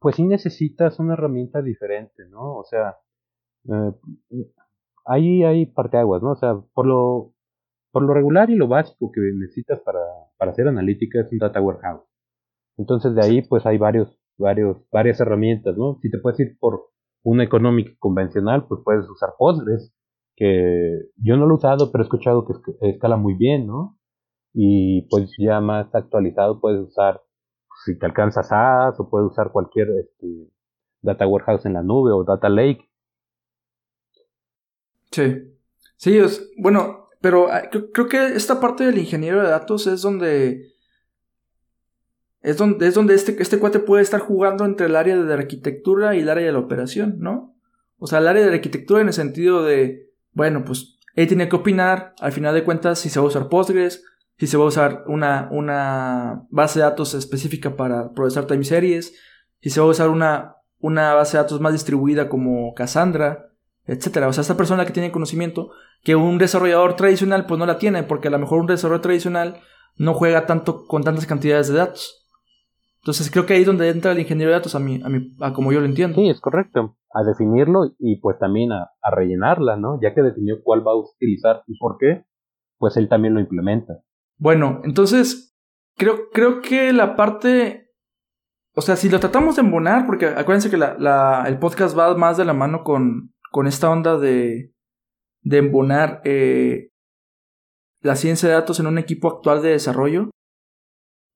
pues sí necesitas una herramienta diferente, ¿no? O sea, eh, ahí hay parteaguas, ¿no? O sea, por lo, por lo regular y lo básico que necesitas para, para hacer analítica es un data warehouse. Entonces de ahí pues hay varios, varios, varias herramientas, ¿no? Si te puedes ir por una económica convencional, pues puedes usar Postgres, que yo no lo he usado, pero he escuchado que escala muy bien, ¿no? Y pues ya más actualizado puedes usar, si te alcanzas SAS o puedes usar cualquier este, data warehouse en la nube o data lake. Sí, sí, bueno, pero ah, creo, que esta parte del ingeniero de datos es donde... Es donde, es donde este, este cuate puede estar jugando entre el área de la arquitectura y el área de la operación, ¿no? O sea, el área de la arquitectura en el sentido de, bueno, pues él tiene que opinar, al final de cuentas, si se va a usar Postgres, si se va a usar una, una base de datos específica para procesar time series, si se va a usar una, una base de datos más distribuida como Cassandra, etcétera. O sea, esta persona que tiene conocimiento, que un desarrollador tradicional pues no la tiene, porque a lo mejor un desarrollador tradicional no juega tanto con tantas cantidades de datos. Entonces creo que ahí es donde entra el ingeniero de datos a mí, a mí, a como yo lo entiendo. Sí, es correcto. A definirlo y pues también a, a rellenarla, ¿no? Ya que definió cuál va a utilizar y por qué, pues él también lo implementa. Bueno, entonces creo, creo que la parte, o sea, si lo tratamos de embonar, porque acuérdense que la, el podcast va más de la mano con, con esta onda de, de embonar eh, la ciencia de datos en un equipo actual de desarrollo.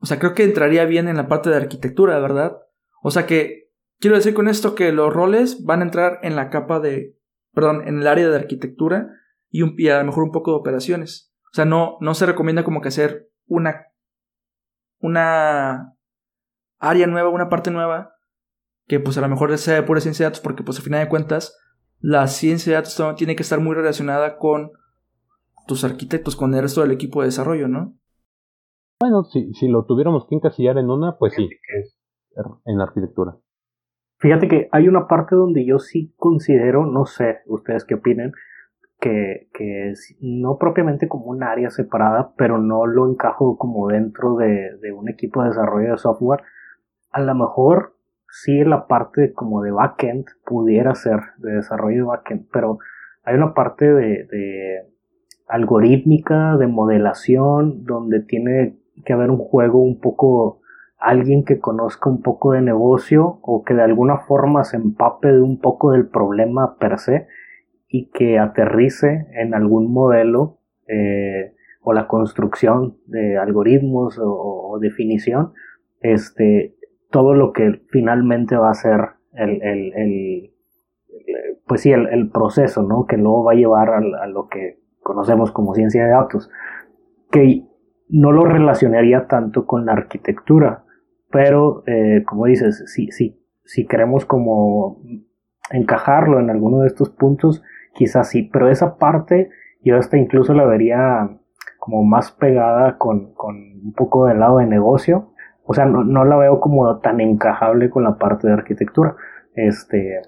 O sea, creo que entraría bien en la parte de arquitectura, ¿verdad? O sea que quiero decir con esto que los roles van a entrar en la capa de, perdón, en el área de arquitectura y, y a lo mejor un poco de operaciones. O sea, no, no se recomienda como que hacer una, una área nueva, una parte nueva, que pues a lo mejor sea de pura ciencia de datos, porque pues al final de cuentas, la ciencia de datos tiene que estar muy relacionada con tus arquitectos, con el resto del equipo de desarrollo, ¿no? Bueno, si, si lo tuviéramos que encasillar en una, pues sí, es en arquitectura. Fíjate que hay una parte donde yo sí considero, no sé, ustedes qué opinen, que, no propiamente como un área separada, pero no lo encajo como dentro de, de un equipo de desarrollo de software. A lo mejor sí la parte como de backend pudiera ser de desarrollo de backend, pero hay una parte de, de algorítmica, de modelación, donde tiene que haber un juego un poco alguien que conozca un poco de negocio o que de alguna forma se empape de un poco del problema per se y que aterrice en algún modelo eh, o la construcción de algoritmos o, definición, este, todo lo que finalmente va a ser el, el, el pues sí, el, proceso, ¿no? Que luego va a llevar a, lo que conocemos como ciencia de datos, que no lo relacionaría tanto con la arquitectura, pero eh, como dices, si, si, si queremos como encajarlo en alguno de estos puntos, quizás sí, pero esa parte yo hasta incluso la vería como más pegada con, con un poco del lado de negocio, o sea, no, no, la veo como tan encajable con la parte de arquitectura. Este,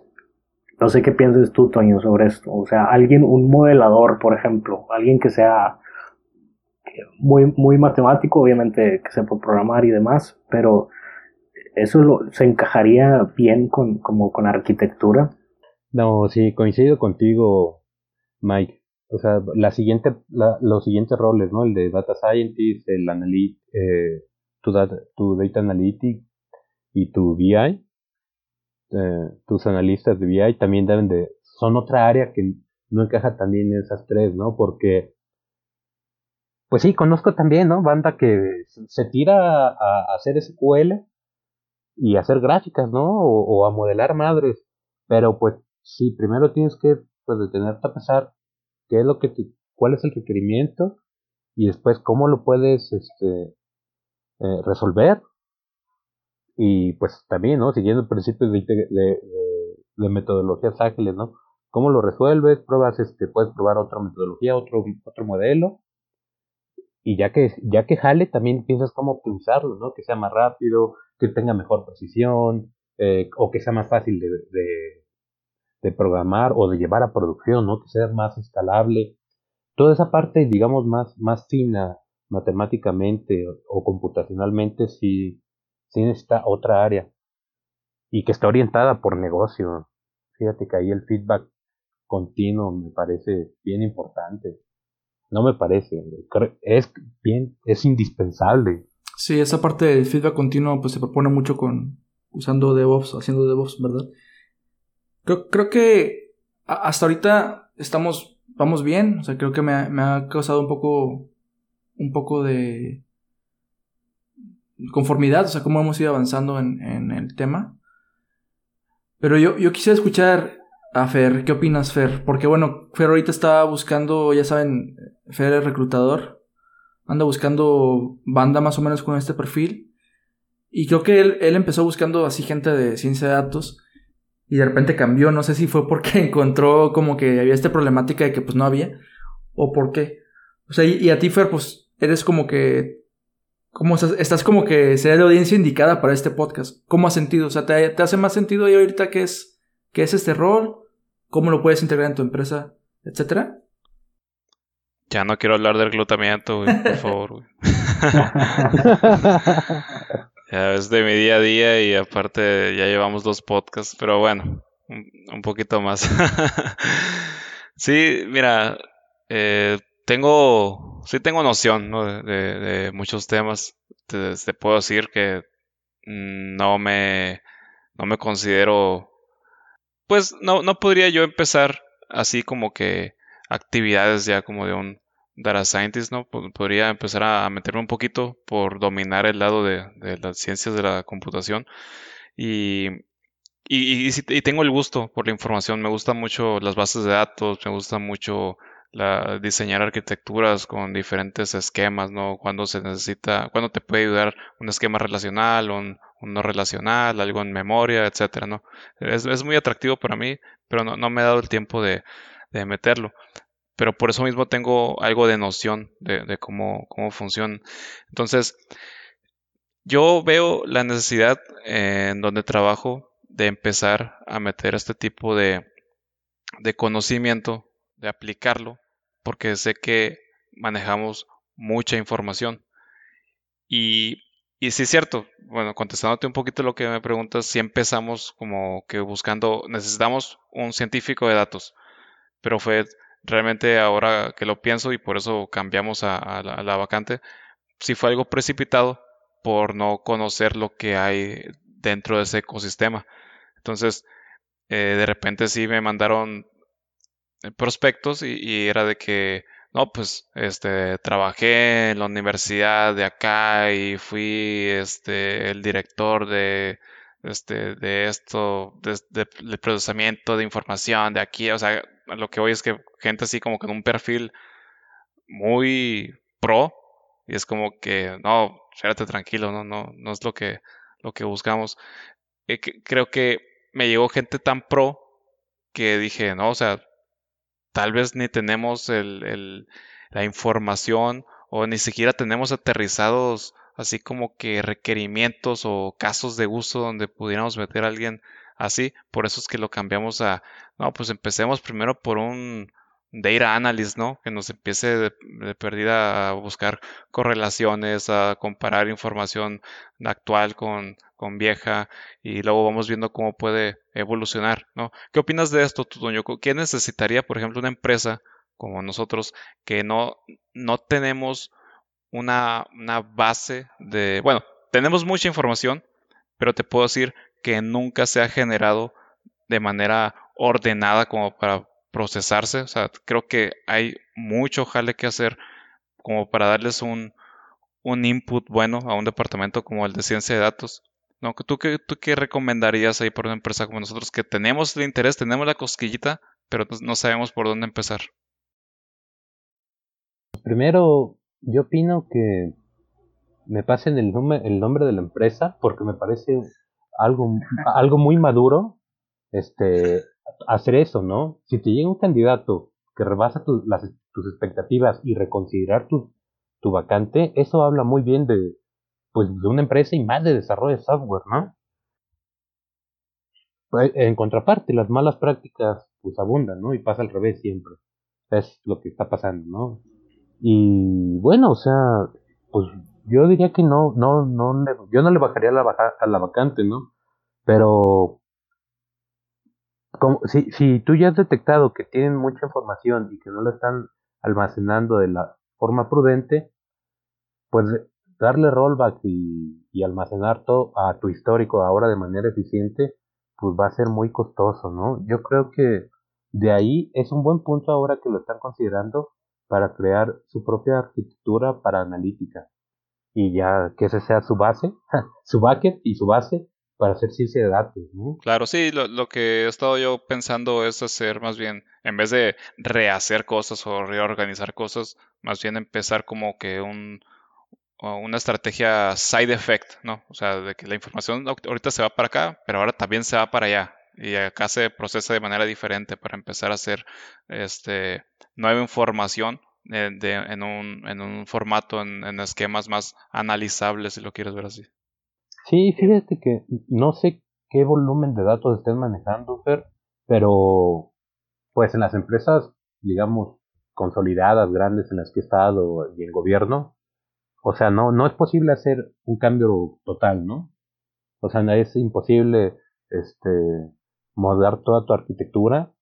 no sé qué piensas tú, Toño, sobre esto. O sea, alguien, un modelador, por ejemplo, alguien que sea muy, muy matemático, obviamente que sepa programar y demás, pero eso lo, se encajaría bien con, como con arquitectura. No, sí, coincido contigo, Mike. O sea, la siguiente, la, los siguientes roles, ¿no? El de Data Scientist, el analyst, eh, tu, data, tu Data Analytics y tu BI, eh, tus analistas de BI también deben de, son otra área que no encaja también en esas tres, ¿no? Porque, pues sí, conozco también, ¿no? Banda que se tira a, hacer SQL y hacer gráficas, ¿no? O, o, a modelar madres, pero pues sí, primero tienes que pues, detenerte a pensar qué es lo que cuál es el requerimiento y después cómo lo puedes este, eh, resolver. Y pues también, ¿no? Siguiendo principios de, de, metodologías ágiles, ¿no? ¿Cómo lo resuelves? Pruebas, este, puedes probar otra metodología, otro, otro modelo. Y ya que, ya que jale, también piensas cómo optimizarlo, ¿no? Que sea más rápido, que tenga mejor precisión, eh, o que sea más fácil de, de programar o de llevar a producción, ¿no? Que sea más escalable. Toda esa parte, digamos, más, más fina matemáticamente o, computacionalmente, sí, sí necesita otra área. Y que está orientada por negocio. Fíjate que ahí el feedback continuo me parece bien importante. No me parece, es bien, es indispensable. Sí, esa parte del feedback continuo pues se propone mucho con usando DevOps, haciendo DevOps, ¿verdad? Creo, que hasta ahorita estamos, vamos bien. O sea, creo que me ha, causado un poco, un poco de conformidad, o sea, cómo hemos ido avanzando en, el tema. Pero yo, yo quisiera escuchar a Fer, ¿qué opinas, Fer? Porque bueno, Fer ahorita está buscando, ya saben, Fer es reclutador, anda buscando banda más o menos con este perfil. Y creo que él, él empezó buscando así gente de ciencia de datos y de repente cambió. No sé si fue porque encontró como que había esta problemática de que pues no había. ¿O por qué? O sea, y, a ti, Fer, pues eres como que. ¿Cómo estás, estás como que sería la audiencia indicada para este podcast? ¿Cómo has sentido? O sea, ¿te, te hace más sentido ahí ahorita qué es, qué es este rol? ¿Cómo lo puedes integrar en tu empresa? Etcétera. Ya no quiero hablar del glutamiento, güey, por favor, güey. ya es de mi día a día y aparte ya llevamos dos podcasts, pero bueno, un, poquito más. sí, mira, eh, tengo, sí tengo noción de, muchos temas. Te, puedo decir que no me, no me considero, pues no, no podría yo empezar así como que actividades ya como de un data scientist, ¿no? Podría empezar a meterme un poquito por dominar el lado de, las ciencias de la computación. Y, y, tengo el gusto por la información. Me gustan mucho las bases de datos, me gusta mucho diseñar arquitecturas con diferentes esquemas, ¿no? Cuando se necesita, cuando te puede ayudar un esquema relacional, un no relacional, algo en memoria, etcétera, ¿no? Es, es muy atractivo para mí, pero no, no me he dado el tiempo de, de meterlo. Pero por eso mismo tengo algo de noción de, cómo, cómo funciona. Entonces, yo veo la necesidad en donde trabajo de empezar a meter este tipo de, de conocimiento, de aplicarlo, porque sé que manejamos mucha información. Y, y sí es cierto, bueno, contestándote un poquito lo que me preguntas, si empezamos como que buscando, necesitamos un científico de datos pero fue realmente ahora que lo pienso y por eso cambiamos a, la, vacante, sí fue algo precipitado por no conocer lo que hay dentro de ese ecosistema. Entonces, eh, de repente sí me mandaron eh, prospectos y, era de que, no, pues, este, trabajé en la universidad de acá y fui, este, el director de, este, de esto, de, procesamiento de información de aquí, o sea, lo que hoy es que gente así como con un perfil muy pro y es como que no, espérate tranquilo, no, no, no es lo que, lo que buscamos. Eh, creo que me llegó gente tan pro que dije, no, o sea, tal vez ni tenemos el, el, la información o ni siquiera tenemos aterrizados así como que requerimientos o casos de uso donde pudiéramos meter a alguien así. Por eso es que lo cambiamos a, no, pues empecemos primero por un data analyst, ¿no? Que nos empiece de, de perdida a buscar correlaciones, a comparar información actual con, con vieja y luego vamos viendo cómo puede evolucionar, ¿no? ¿Qué opinas de esto, tú, Doño? ¿Qué necesitaría, por ejemplo, una empresa como nosotros que no, no tenemos una, una base de, bueno, tenemos mucha información, pero te puedo decir que nunca se ha generado de manera ordenada como para procesarse. O sea, creo que hay mucho jale que hacer como para darles un, un input bueno a un departamento como el de ciencia de datos. No, ¿tú, qué, ¿Tú qué recomendarías ahí por una empresa como nosotros que tenemos el interés, tenemos la cosquillita, pero no sabemos por dónde empezar? Primero, yo opino que me pasen el, el nombre de la empresa porque me parece algo, algo muy maduro este, hacer eso, ¿no? Si te llega un candidato que rebasa las, tus expectativas y reconsiderar tu, tu vacante, eso habla muy bien de, pues, de una empresa y más de desarrollo de software, ¿no? Pues, en contraparte, las malas prácticas pues abundan, ¿no? Y pasa al revés siempre. Es lo que está pasando, ¿no? Y bueno, o sea, pues yo diría que no, no, no le, yo no le bajaría la baja, a la vacante, ¿no? Pero como, si, si tú ya has detectado que tienen mucha información y que no la están almacenando de la forma prudente, pues darle rollback y, y almacenar todo a tu histórico ahora de manera eficiente, pues va a ser muy costoso, ¿no? Yo creo que de ahí es un buen punto ahora que lo están considerando para crear su propia arquitectura para analítica. Y ya que ese sea su base, su bucket y su base para hacer ciencia de datos. Claro, sí, lo, que he estado yo pensando es hacer más bien, en vez de rehacer cosas o reorganizar cosas, más bien empezar como que un, una estrategia side effect, ¿no? O sea, de que la información ahorita se va para acá, pero ahora también se va para allá. Y acá se procesa de manera diferente para empezar a hacer este, nueva información eh, en, un, en un formato, en, esquemas más analizables, si lo quieres ver así. Sí, fíjate que no sé qué volumen de datos estén manejando, pero pues en las empresas, digamos, consolidadas, grandes en las que he estado y en gobierno, o sea, no, no es posible hacer un cambio total, ¿no? O sea, es imposible este, modelar toda tu arquitectura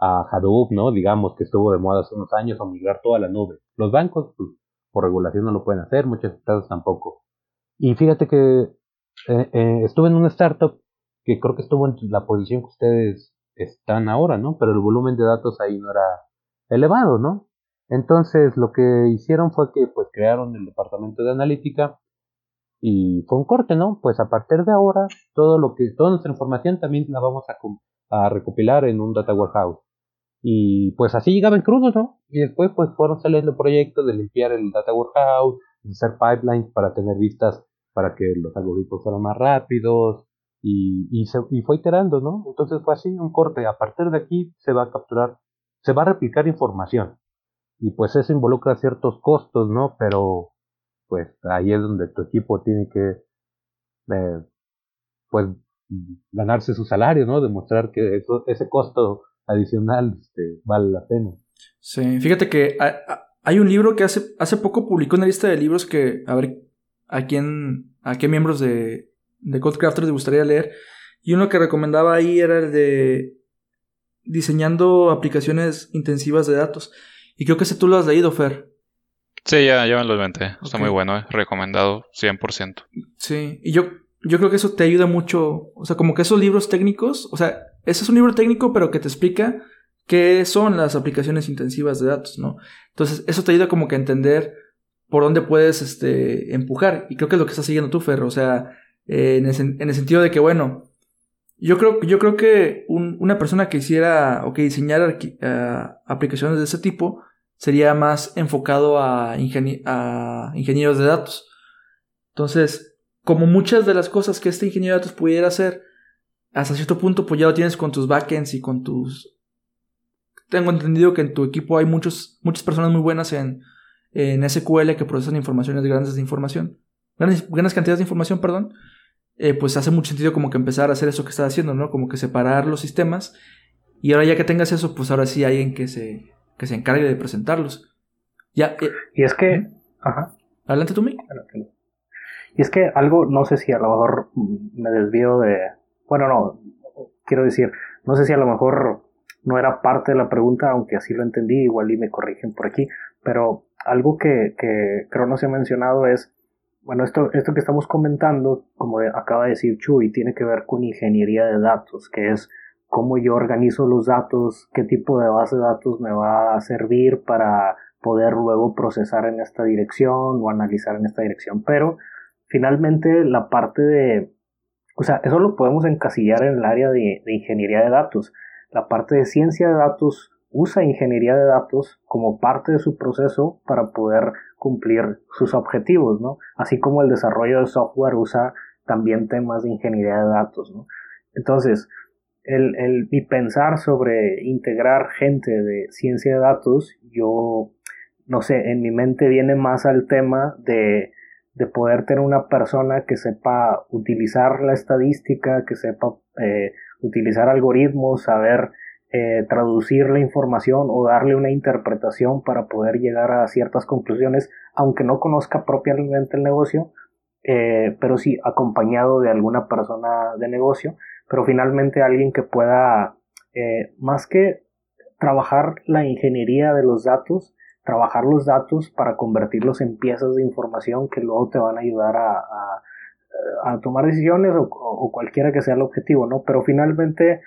a Hadoop, ¿no? Digamos que estuvo de moda hace unos años, o migrar toda la nube. Los bancos, pues, por regulación no lo pueden hacer, muchas empresas tampoco. Y fíjate que eh, eh, estuve en una startup que creo que estuvo en la posición que ustedes están ahora, ¿no? Pero el volumen de datos ahí no era elevado, ¿no? Entonces lo que hicieron fue que pues crearon el departamento de analítica y fue un corte, ¿no? Pues a partir de ahora todo lo que toda nuestra información también la vamos a, a recopilar en un data warehouse. Y pues así llegaban crudos, ¿no? Y después pues fueron saliendo proyectos de limpiar el data warehouse, de hacer pipelines para tener vistas para que los algoritmos fueran más rápidos y, y, se, y fue iterando, ¿no? Entonces fue así un corte. A partir de aquí se va a capturar, se va a replicar información y pues eso involucra ciertos costos, ¿no? Pero pues ahí es donde tu equipo tiene que eh, pues ganarse su salario, ¿no? Demostrar que eso, ese costo adicional este, vale la pena. Sí, fíjate que hay un libro que hace, hace poco publicó una lista de libros que, a ver, a quién, a qué miembros de, de Codecrafters te gustaría leer. Y uno que recomendaba ahí era el de diseñando aplicaciones intensivas de datos. Y creo que ese tú lo has leído, Fer. Sí, ya, ya me lo inventé. Está muy bueno, eh. recomendado 100%. Sí, y yo, yo creo que eso te ayuda mucho. O sea, como que esos libros técnicos, o sea, ese es un libro técnico, pero que te explica qué son las aplicaciones intensivas de datos, ¿no? Entonces, eso te ayuda como que a entender por dónde puedes este, empujar. Y creo que es lo que estás siguiendo tú, Fer. O sea, eh, en, el, sentido de que, bueno, yo creo, yo creo que una persona que hiciera o que diseñara aplicaciones de ese tipo sería más enfocado a ingenieros de datos. Entonces, como muchas de las cosas que este ingeniero de datos pudiera hacer, hasta cierto punto, pues ya lo tienes con tus backends y con tus. Tengo entendido que en tu equipo hay muchos, muchas personas muy buenas en, en SQL que procesan informaciones grandes de información. Grandes, grandes cantidades de información, perdón. Eh, pues hace mucho sentido como que empezar a hacer eso que estás haciendo, ¿no? Como que separar los sistemas. Y ahora ya que tengas eso, pues ahora sí hay alguien que se, que se encargue de presentarlos. Ya. Eh, y es que. Ajá. Adelante tú, mi. Y es que algo, no sé si a lo mejor me desvío de. Bueno, no. Quiero decir, no sé si a lo mejor no era parte de la pregunta, aunque así lo entendí, igual y me corrigen por aquí. Pero algo que, que creo no se ha mencionado es bueno, esto, esto que estamos comentando, como acaba de decir Chuy, tiene que ver con ingeniería de datos, que es cómo yo organizo los datos, qué tipo de base de datos me va a servir para poder luego procesar en esta dirección o analizar en esta dirección. Pero finalmente la parte de, o sea, eso lo podemos encasillar en el área de, ingeniería de datos. La parte de ciencia de datos usa ingeniería de datos como parte de su proceso para poder cumplir sus objetivos, ¿no? Así como el desarrollo de software usa también temas de ingeniería de datos, ¿no? Entonces, el, el, mi pensar sobre integrar gente de ciencia de datos, yo, no sé, en mi mente viene más al tema de, de poder tener una persona que sepa utilizar la estadística, que sepa eh, utilizar algoritmos, saber eh, traducir la información o darle una interpretación para poder llegar a ciertas conclusiones, aunque no conozca propiamente el negocio, eh, pero sí acompañado de alguna persona de negocio, pero finalmente alguien que pueda, eh, más que trabajar la ingeniería de los datos, trabajar los datos para convertirlos en piezas de información que luego te van a ayudar a, a, tomar decisiones o, o, cualquiera que sea el objetivo, ¿no? Pero finalmente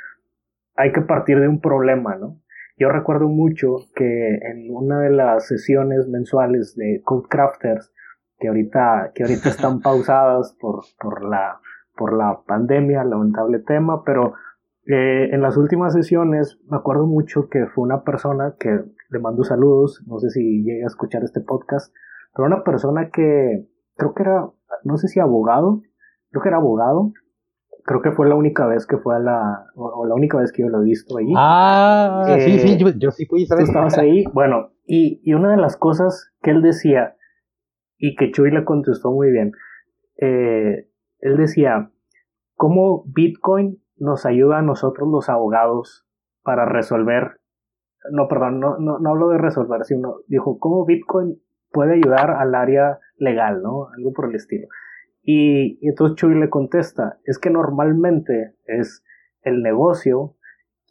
hay que partir de un problema, ¿no? Yo recuerdo mucho que en una de las sesiones mensuales de Codecrafters, que ahorita, que ahorita están pausadas por, por, la, por la pandemia, lamentable tema, pero eh, en las últimas sesiones me acuerdo mucho que fue una persona que le mando saludos, no sé si llega a escuchar este podcast, pero una persona que creo que era, no sé si abogado, creo que era abogado, creo que fue la única vez que fue a la, o, la única vez que yo lo he visto allí. Ah, sí, sí, eh, yo, sí fui, ¿sabes? Estabas ahí, bueno, Y, y una de las cosas que él decía, y que Chuy le contestó muy bien, eh, él decía, ¿cómo Bitcoin nos ayuda a nosotros los abogados para resolver, no, perdón, no, no, no hablo de resolver, sino dijo, ¿cómo Bitcoin puede ayudar al área legal, ¿no? Algo por el estilo. Y, y entonces Chuy le contesta, es que normalmente es el negocio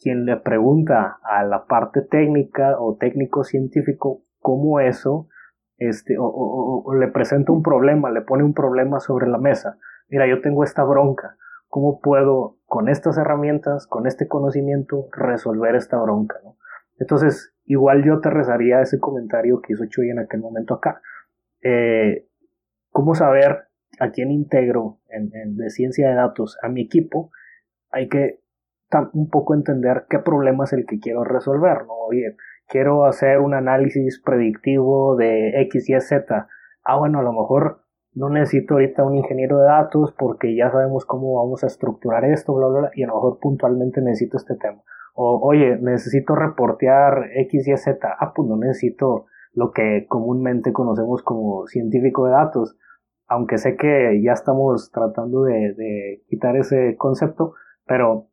quien le pregunta a la parte técnica o técnico científico cómo eso, este, o, o, le presenta un problema, le pone un problema sobre la mesa. Mira, yo tengo esta bronca. ¿Cómo puedo, con estas herramientas, con este conocimiento, resolver esta bronca? ¿no? Entonces, igual yo te rezaría ese comentario que hizo Chuy en aquel momento acá. Eh, ¿Cómo saber a quién integro en, de ciencia de datos a mi equipo? Hay que un poco entender qué problema es el que quiero resolver, ¿no? Oye, quiero hacer un análisis predictivo de X, Y, Z. Ah, bueno, a lo mejor no necesito ahorita un ingeniero de datos porque ya sabemos cómo vamos a estructurar esto, bla, bla, bla, y a lo mejor puntualmente necesito este tema. O, oye, necesito reportear X, Y, Z. Ah, pues no necesito lo que comúnmente conocemos como científico de datos. Aunque sé que ya estamos tratando de, quitar ese concepto, pero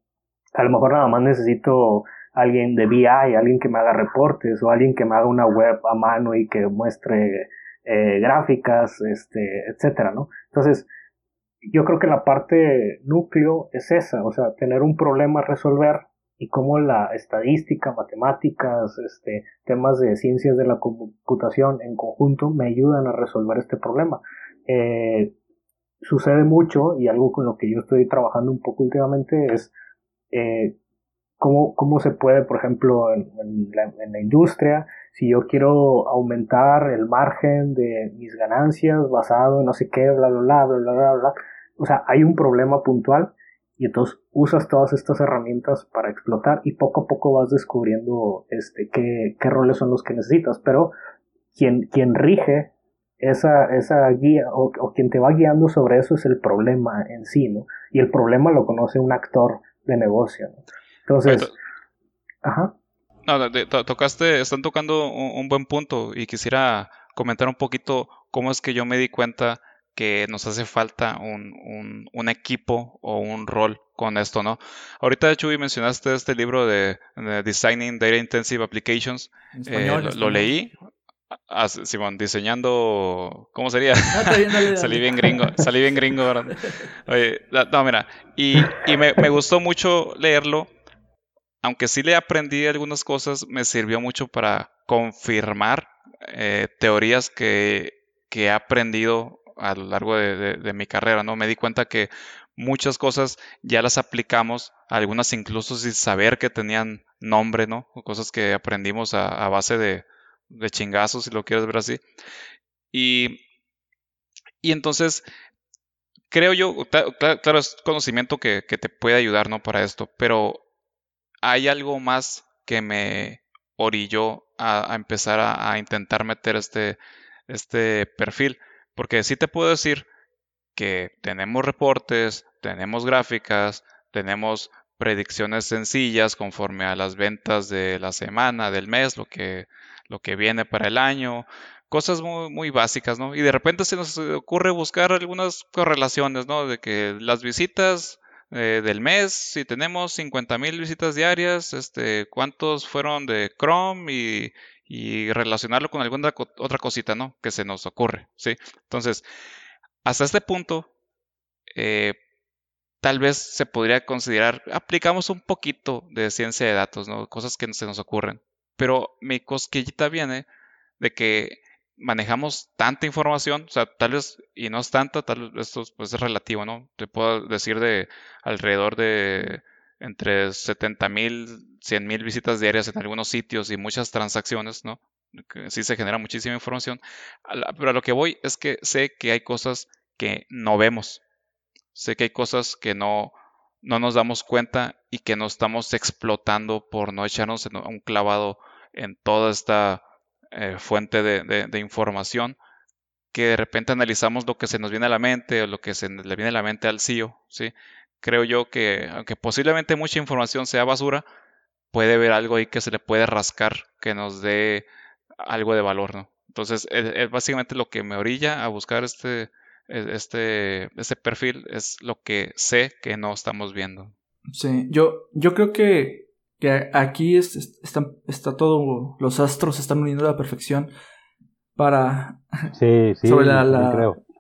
a lo mejor nada más necesito alguien de BI, alguien que me haga reportes o alguien que me haga una web a mano y que muestre eh, gráficas, este, etcétera, ¿no? Entonces, yo creo que la parte núcleo es esa, o sea, tener un problema a resolver y cómo la estadística, matemáticas, este, temas de ciencias de la computación en conjunto me ayudan a resolver este problema. Eh, sucede mucho y algo con lo que yo estoy trabajando un poco últimamente es eh, cómo, cómo, se puede, por ejemplo, en, la, industria, si yo quiero aumentar el margen de mis ganancias basado en no sé qué, bla, bla, bla, bla, bla, bla, O sea, hay un problema puntual y entonces usas todas estas herramientas para explotar y poco a poco vas descubriendo este, qué, qué roles son los que necesitas. Pero quien, quien rige esa, esa guía o, o, quien te va guiando sobre eso es el problema en sí, ¿no? Y el problema lo conoce un actor de negocio. Entonces, ajá. No, tocaste, están tocando un, buen punto y quisiera comentar un poquito cómo es que yo me di cuenta que nos hace falta un, un, equipo o un rol con esto, ¿no? Ahorita, Chuy, mencionaste este libro de, Designing Data Intensive Applications. Eh, lo, leí. Ah, Simón, diseñando. ¿Cómo sería? salí bien gringo. Salí bien gringo, ¿verdad? Oye, no, mira. Y, y me, me, gustó mucho leerlo. Aunque sí le aprendí algunas cosas, me sirvió mucho para confirmar eh, teorías que, que, he aprendido a lo largo de, mi carrera, ¿no? Me di cuenta que muchas cosas ya las aplicamos, algunas incluso sin saber que tenían nombre, ¿no? Cosas que aprendimos a, a base de, chingazos, si lo quieres ver así. Y, y entonces, creo yo, claro, es conocimiento que, te puede ayudar, ¿no? Para esto, pero hay algo más que me orilló a, empezar a, intentar meter este, este perfil, porque sí te puedo decir que tenemos reportes, tenemos gráficas, tenemos predicciones sencillas conforme a las ventas de la semana, del mes, lo que lo que viene para el año, cosas muy, muy básicas, ¿no? Y de repente se nos ocurre buscar algunas correlaciones, ¿no? De que las visitas eh, del mes, si tenemos 50 mil visitas diarias, este, cuántos fueron de Chrome y, y relacionarlo con alguna otra cosita, ¿no? Que se nos ocurre, ¿sí? Entonces, hasta este punto, eh, tal vez se podría considerar, aplicamos un poquito de ciencia de datos, ¿no? Cosas que se nos ocurren. Pero mi cosquillita viene de que manejamos tanta información, o sea, tal vez, y no es tanta, tal vez esto pues, es relativo, ¿no? Te puedo decir de alrededor de entre 70 mil, 100 mil visitas diarias en algunos sitios y muchas transacciones, ¿no? Que sí se genera muchísima información. Pero a lo que voy es que sé que hay cosas que no vemos. Sé que hay cosas que no, no nos damos cuenta y que no estamos explotando por no echarnos un clavado en toda esta eh, fuente de, información que de repente analizamos lo que se nos viene a la mente o lo que se le viene a la mente al CEO, ¿sí? Creo yo que, aunque posiblemente mucha información sea basura, puede haber algo ahí que se le puede rascar, que nos dé algo de valor, ¿no? Entonces, es, básicamente lo que me orilla a buscar este, este, este perfil, es lo que sé que no estamos viendo. Sí, yo, yo creo que, que aquí es, está, está todo, los astros se están uniendo a la perfección para sí, sí, sobre la,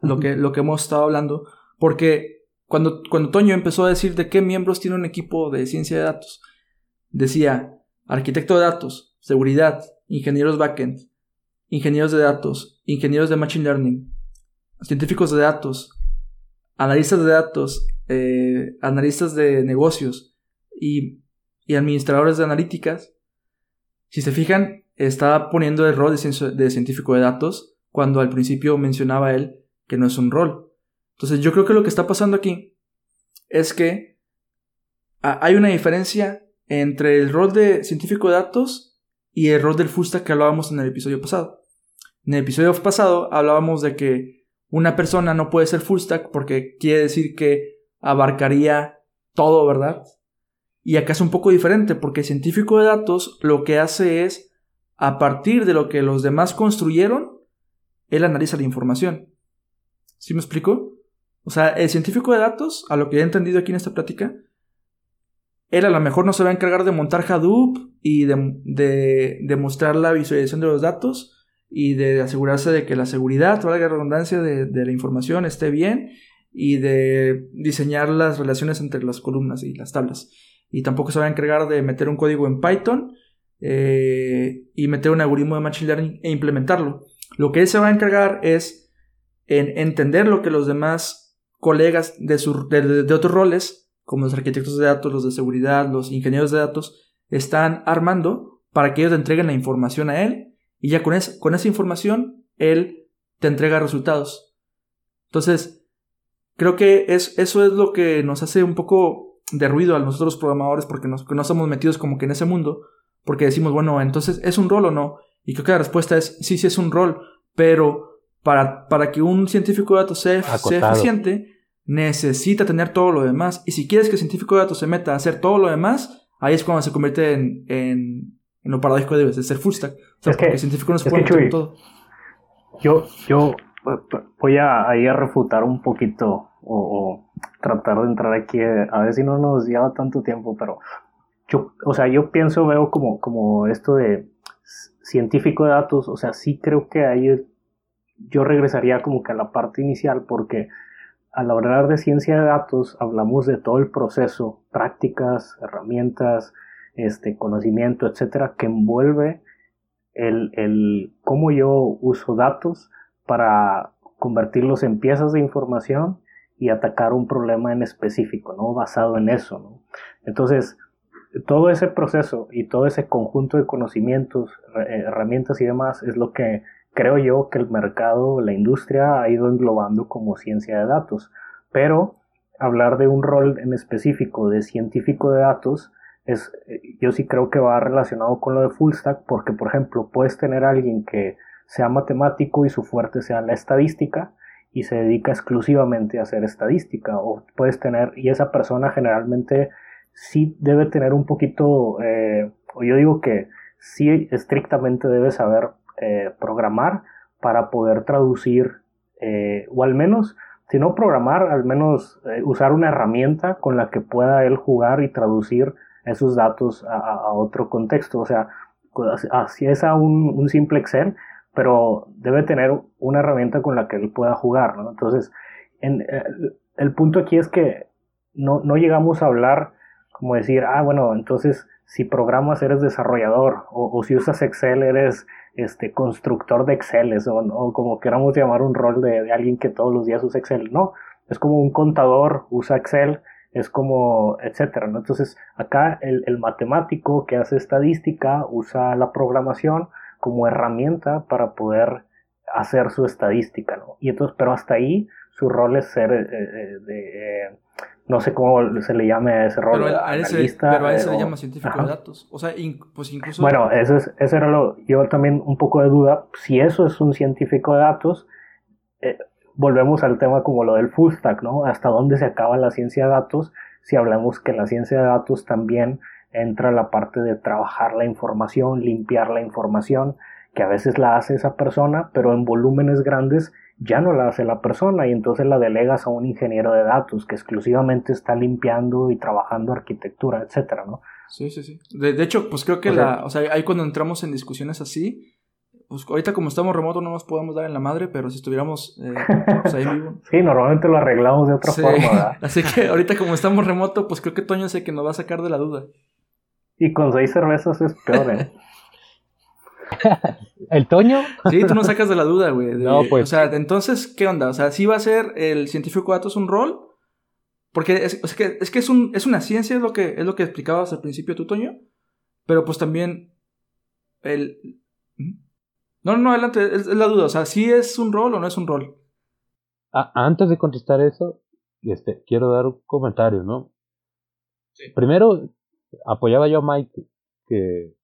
lo que lo que hemos estado hablando porque cuando cuando Toño empezó a decir de qué miembros tiene un equipo de ciencia de datos decía arquitecto de datos seguridad ingenieros backend ingenieros de datos ingenieros de machine learning científicos de datos analistas de datos eh, analistas de negocios y, y administradores de analíticas si se fijan estaba poniendo el rol de, científico de datos cuando al principio mencionaba él que no es un rol. Entonces yo creo que lo que está pasando aquí es que hay una diferencia entre el rol de científico de datos y el rol del full stack que hablábamos en el episodio pasado. En el episodio pasado hablábamos de que una persona no puede ser full stack porque quiere decir que abarcaría todo, ¿verdad? Y acá es un poco diferente porque el científico de datos lo que hace es a partir de lo que los demás construyeron, él analiza la información. ¿Sí me explico? O sea, el científico de datos, a lo que he entendido aquí en esta plática, él a lo mejor no se va a encargar de montar Hadoop y de, de, mostrar la visualización de los datos y de asegurarse de que la seguridad, toda la redundancia de, de la información esté bien y de diseñar las relaciones entre las columnas y las tablas. Y tampoco se va a encargar de meter un código en Python eh, y meter un algoritmo de Machine Learning e implementarlo. Lo que él se va a encargar es en entender lo que los demás colegas de, de, otros roles, como los arquitectos de datos, los de seguridad, los ingenieros de datos, están armando para que ellos le entreguen la información a él y ya con, con esa información él te entrega resultados. Entonces, creo que es, eso es lo que nos hace un poco de ruido a nosotros programadores porque nos, que no estamos metidos como que en ese mundo, porque decimos, bueno, entonces, ¿es un rol o no? Y creo que la respuesta es, sí, sí es un rol, pero para, para que un científico de datos sea, eficiente, necesita tener todo lo demás. Y si quieres que el científico de datos se meta a hacer todo lo demás, ahí es cuando se convierte en, en, en lo paradójico de, ser full stack. O sea, porque el científico no se puede meter todo. Yo, yo voy a, ahí a refutar un poquito o, o, tratar de entrar aquí, a ver si no nos lleva tanto tiempo, pero yo, o sea, yo pienso, veo como, como esto de científico de datos, o sea, sí creo que ahí yo regresaría como que a la parte inicial porque al hablar de ciencia de datos hablamos de todo el proceso, prácticas, herramientas, este, conocimiento, etcétera, que envuelve el, el cómo yo uso datos para convertirlos en piezas de información y atacar un problema en específico, ¿no? Basado en eso, ¿no? Entonces, todo ese proceso y todo ese conjunto de conocimientos, herramientas y demás es lo que creo yo que el mercado, la industria ha ido englobando como ciencia de datos. Pero hablar de un rol en específico de científico de datos es, eh, yo sí creo que va relacionado con lo de full stack porque, por ejemplo, puedes tener alguien que sea matemático y su fuerte sea la estadística y se dedica exclusivamente a hacer estadística o puedes tener y esa persona generalmente sí debe tener un poquito, eh, o yo digo que sí estrictamente debe saber eh, programar para poder traducir, eh, o al menos, si no programar, al menos usar una herramienta con la que pueda él jugar y traducir esos datos a, otro contexto. O sea, así es a un, simple Excel, pero debe tener una herramienta con la que él pueda jugar. Entonces, en, el punto aquí es que no, no llegamos a hablar como decir, ah, bueno, entonces si programas eres desarrollador o, si usas Excel eres este constructor de Excel o, como queramos llamar un rol de, alguien que todos los días usa Excel. No, es como un contador usa Excel, es como, etcétera, ¿no? Entonces, acá el, el, matemático que hace estadística usa la programación como herramienta para poder hacer su estadística, ¿no? Y entonces, pero hasta ahí su rol es ser eh, eh, de, eh, no sé cómo se le llame a ese rol. Pero a, ese, pero a ese le llama científico de datos. O sea, pues incluso. Bueno, eso, es, eso era lo. Yo también un poco de duda. Si eso es un científico de datos, eh, volvemos al tema como lo del full stack, ¿no? Hasta dónde se acaba la ciencia de datos. Si hablamos que la ciencia de datos también entra la parte de trabajar la información, limpiar la información que a veces la hace esa persona, pero en volúmenes grandes ya no la hace la persona y entonces la delegas a un ingeniero de datos que exclusivamente está limpiando y trabajando arquitectura, etcétera, ¿no? Sí, sí, sí. De, hecho, pues creo que la, o sea, ahí cuando entramos en discusiones así, pues ahorita como estamos remoto no nos podemos dar en la madre, pero si estuviéramos eh, pues ahí vivo. Sí, normalmente lo arreglamos de otra forma, ¿verdad? Así que ahorita como estamos remoto, pues creo que Toño sé que nos va a sacar de la duda. Y con seis cervezas es peor, ¿eh? ¿El Toño? Sí, tú no sacas de la duda, güey. No, pues. O sea, entonces, ¿qué onda? O sea, ¿sí va a ser el científico de datos un rol? Porque es, que, es, que es, un, es una ciencia, es lo, que, es lo que explicabas al principio tú, Toño. Pero pues también el... No, no, adelante, es, la duda. O sea, ¿sí es un rol o no es un rol? Ah, antes de contestar eso, este, quiero dar un comentario, ¿no? Sí. Primero, apoyaba yo a Mike que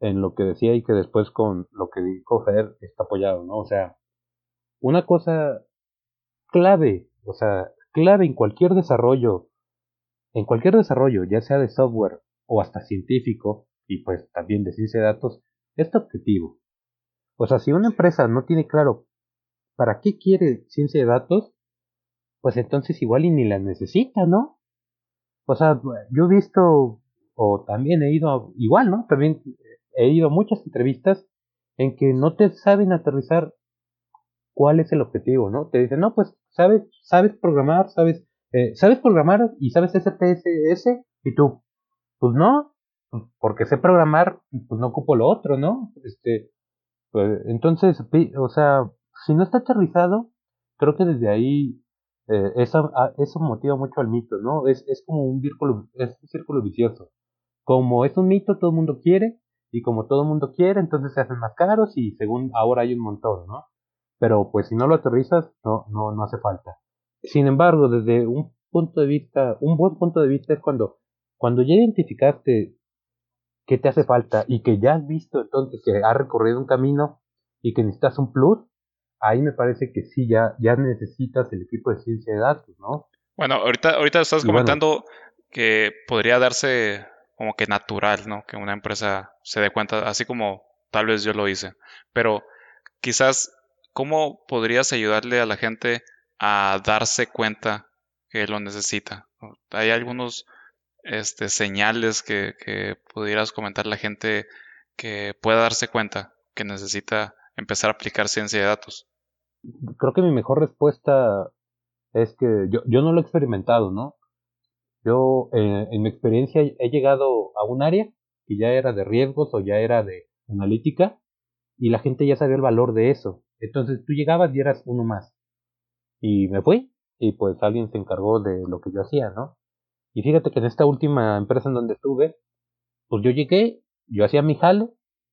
en lo que decía y que después con lo que dijo Fer está apoyado, ¿no? O sea, una cosa clave, o sea, clave en cualquier desarrollo, en cualquier desarrollo, ya sea de software o hasta científico, y pues también de ciencia de datos, es tu objetivo. O sea, si una empresa no tiene claro para qué quiere ciencia de datos, pues entonces igual y ni la necesita, ¿no? O sea, yo he visto, o también he ido, igual, ¿no? También he ido a muchas entrevistas en que no te saben aterrizar cuál es el objetivo, ¿no? Te dicen, no, pues sabes, sabes programar, sabes, eh, sabes programar y sabes SPSS y tú, pues no, pues porque sé programar, pues no ocupo lo otro, ¿no? Este, pues, entonces, o sea, si no está aterrizado, creo que desde ahí eh, eso, ah, eso motiva mucho al mito, ¿no? Es, es como un círculo, es un círculo vicioso. Como es un mito, todo el mundo quiere, y como todo el mundo quiere, entonces se hacen más caros y según ahora hay un montón, ¿no? Pero pues si no lo aterrizas, no, no, no hace falta. Sin embargo, desde un punto de vista, un buen punto de vista es cuando, cuando ya identificaste qué te hace falta y que ya has visto entonces que has recorrido un camino y que necesitas un plus, ahí me parece que sí, ya, ya necesitas el equipo de ciencia de datos, ¿no? Bueno, ahorita, ahorita estás comentando que podría darse como que natural, ¿no? Que una empresa se dé cuenta, así como tal vez yo lo hice. Pero quizás, ¿cómo podrías ayudarle a la gente a darse cuenta que lo necesita? ¿Hay algunos este, señales que, que pudieras comentar a la gente que pueda darse cuenta que necesita empezar a aplicar ciencia de datos? Creo que mi mejor respuesta es que yo, yo no lo he experimentado, ¿no? Yo, eh, en mi experiencia, he llegado a un área que ya era de riesgos o ya era de analítica y la gente ya sabía el valor de eso. Entonces tú llegabas y eras uno más. Y me fui y pues alguien se encargó de lo que yo hacía, ¿no? Y fíjate que en esta última empresa en donde estuve, pues yo llegué, yo hacía mi jale,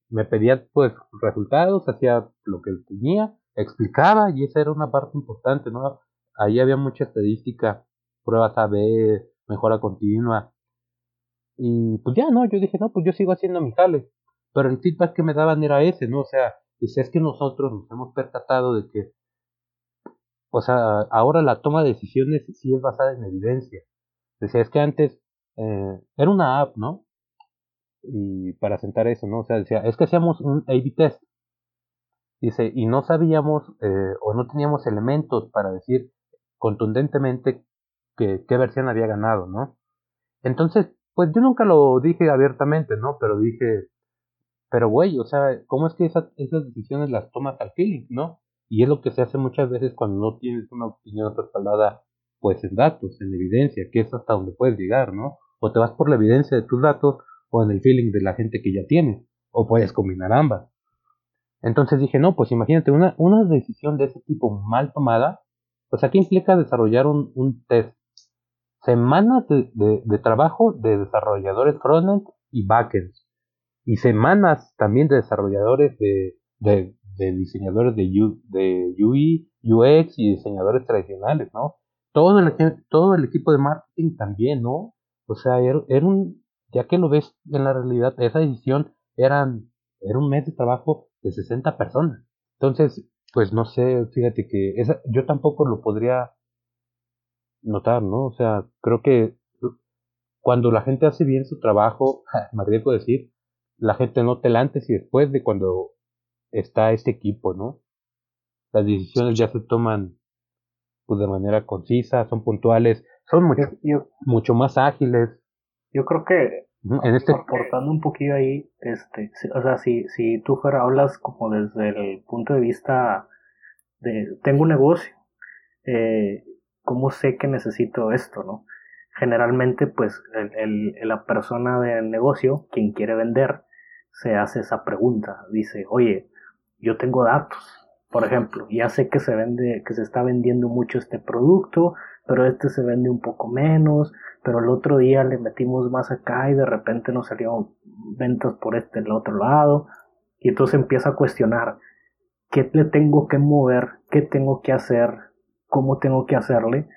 me pedía pues resultados, hacía lo que tenía, explicaba y esa era una parte importante, ¿no? Ahí había mucha estadística, pruebas A-B, mejora continua. Y pues ya, ¿no? Yo dije, no, pues yo sigo haciendo mi jale. Pero el feedback que me daban era ese, ¿no? O sea, dice, es que nosotros nos hemos percatado de que, o sea, ahora la toma de decisiones sí es basada en evidencia. Decía, es que antes eh, era una app, ¿no? Y para sentar eso, ¿no? O sea, decía, es que hacíamos un A-B test. Dice, y no sabíamos eh, o no teníamos elementos para decir contundentemente que, qué versión había ganado, ¿no? Entonces, pues yo nunca lo dije abiertamente, ¿no? Pero dije, pero güey, o sea, ¿cómo es que esas, decisiones las tomas al feeling, ¿no? Y es lo que se hace muchas veces cuando no tienes una opinión respaldada, pues en datos, en evidencia, que es hasta donde puedes llegar, ¿no? O te vas por la evidencia de tus datos o en el feeling de la gente que ya tienes, o puedes combinar ambas. Entonces dije, no, pues imagínate, una, una decisión de ese tipo mal tomada, pues aquí implica desarrollar un, un test semanas de, de, trabajo de desarrolladores frontend y backend y semanas también de desarrolladores de, de, diseñadores de, de UI, UX y diseñadores tradicionales, ¿no? Todo el, todo el equipo de marketing también, ¿no? O sea, era, un, ya que lo ves en la realidad, esa decisión eran, era un mes de trabajo de 60 personas. Entonces, pues no sé, fíjate que esa, yo tampoco lo podría notar, ¿no? O sea, creo que cuando la gente hace bien su trabajo, me arriesgo a decir, la gente nota el antes y después de cuando está este equipo, ¿no? Las decisiones ya se toman pues, de manera concisa, son puntuales, son mucho, mucho más ágiles. Yo creo que en este... aportando un poquito ahí, este, o sea, si, si tú fuera, hablas como desde el punto de vista de, tengo un negocio, eh, ¿cómo sé que necesito esto, no? Generalmente, pues, el, la persona del negocio, quien quiere vender, se hace esa pregunta, dice, oye, yo tengo datos, por ejemplo, ya sé que se vende, que se está vendiendo mucho este producto, pero este se vende un poco menos, pero el otro día le metimos más acá y de repente nos salieron ventas por este el otro lado y entonces empieza a cuestionar qué le tengo que mover, qué tengo que hacer, cómo tengo que hacerle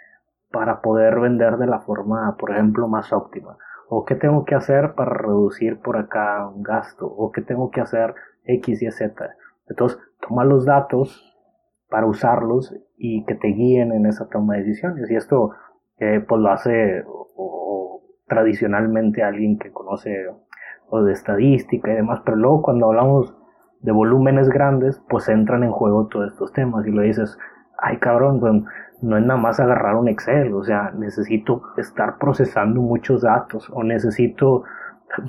para poder vender de la forma, por ejemplo, más óptima o qué tengo que hacer para reducir por acá un gasto o qué tengo que hacer X y Z. Entonces, toma los datos para usarlos y que te guíen en esa toma de decisiones. Y esto eh, pues lo hace tradicionalmente alguien que conoce o de estadística y demás, pero luego cuando hablamos de volúmenes grandes, pues entran en juego todos estos temas y lo dices, ay cabrón, pues, no es nada más agarrar un Excel, o sea, necesito estar procesando muchos datos o necesito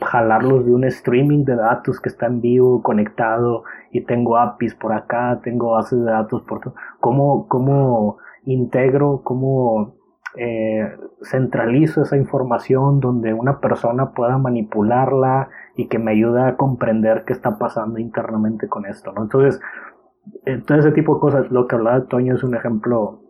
jalarlos de un streaming de datos que está en vivo, conectado, y tengo APIs por acá, tengo bases de datos por todo. ¿Cómo, cómo integro, cómo eh, centralizo esa información donde una persona pueda manipularla y que me ayude a comprender qué está pasando internamente con esto, ¿no? Entonces, todo ese tipo de cosas, lo que hablaba Toño es un ejemplo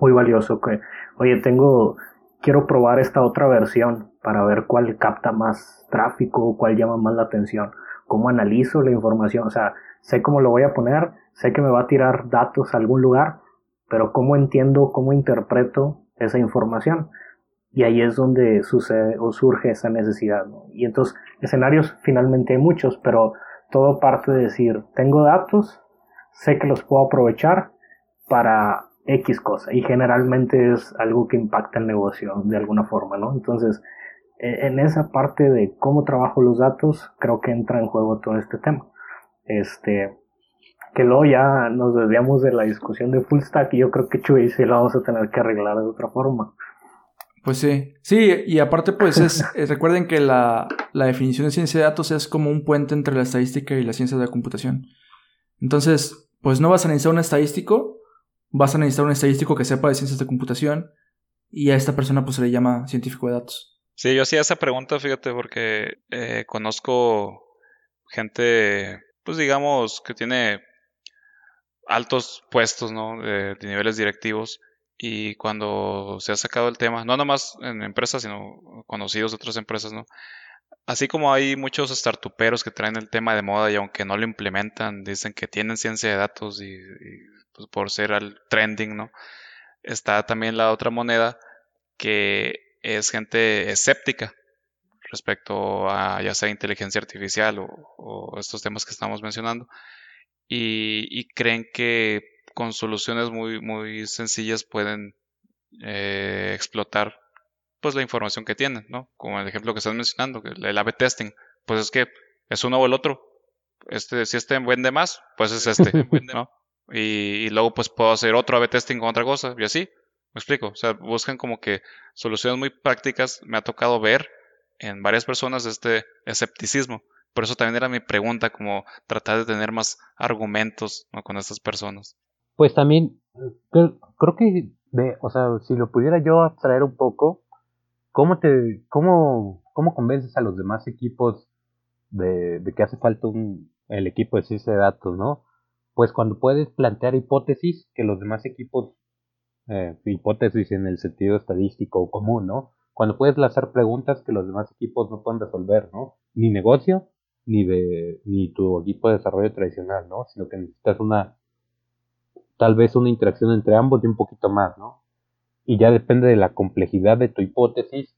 muy valioso que, oye, tengo, quiero probar esta otra versión para ver cuál capta más tráfico, cuál llama más la atención, cómo analizo la información, o sea, sé cómo lo voy a poner, sé que me va a tirar datos a algún lugar, pero cómo entiendo, cómo interpreto esa información. Y ahí es donde sucede o surge esa necesidad. Y entonces, escenarios finalmente hay muchos, pero todo parte de decir, tengo datos, sé que los puedo aprovechar para X cosa. Y generalmente es algo que impacta el negocio de alguna forma, ¿no? Entonces, e, en esa parte de cómo trabajo los datos, creo que entra en juego todo este tema. Este, que luego ya nos desviamos de la discusión de full stack y yo creo que Chuy sí lo vamos a tener que arreglar de otra forma. Pues sí, sí, y aparte pues es, eh, recuerden que la, la, definición de ciencia de datos es como un puente entre la estadística y la ciencia de la computación. Entonces, pues no vas a necesitar un estadístico, vas a necesitar un estadístico que sepa de ciencias de computación y a esta persona pues se le llama científico de datos. Sí, yo hacía esa pregunta, fíjate, porque eh, conozco gente, pues digamos, que tiene altos puestos, ¿no? De, niveles directivos. Y cuando se ha sacado el tema, no nomás en empresas, sino conocidos de otras empresas, ¿no? Así como hay muchos startuperos que traen el tema de moda y aunque no lo implementan, dicen que tienen ciencia de datos y, pues por ser al trending, ¿no? Está también la otra moneda que es gente escéptica respecto a ya sea inteligencia artificial o, estos temas que estamos mencionando y, creen que con soluciones muy, muy sencillas pueden eh, explotar pues la información que tienen, ¿no? Como el ejemplo que estás mencionando, el A-B testing, pues es que es uno o el otro. Este, si este vende más, pues es este, ¿no? Y, luego pues puedo hacer otro A-B testing con otra cosa y así. Me explico. O sea, buscan como que soluciones muy prácticas. Me ha tocado ver en varias personas este escepticismo. Por eso también era mi pregunta, como tratar de tener más argumentos con estas personas. Pues también, creo que, o sea, si lo pudiera yo abstraer un poco, ¿cómo te, cómo, cómo convences a los demás equipos de, que hace falta un, el equipo de ciencia de datos, ¿no? Pues cuando puedes plantear hipótesis que los demás equipos, eh, hipótesis en el sentido estadístico o común, ¿no? cuando puedes lanzar preguntas que los demás equipos no pueden resolver, ¿no? Ni negocio, ni de, ni tu equipo de desarrollo tradicional, ¿no? Sino que necesitas una, tal vez una interacción entre ambos y un poquito más, ¿no? Y ya depende de la complejidad de tu hipótesis,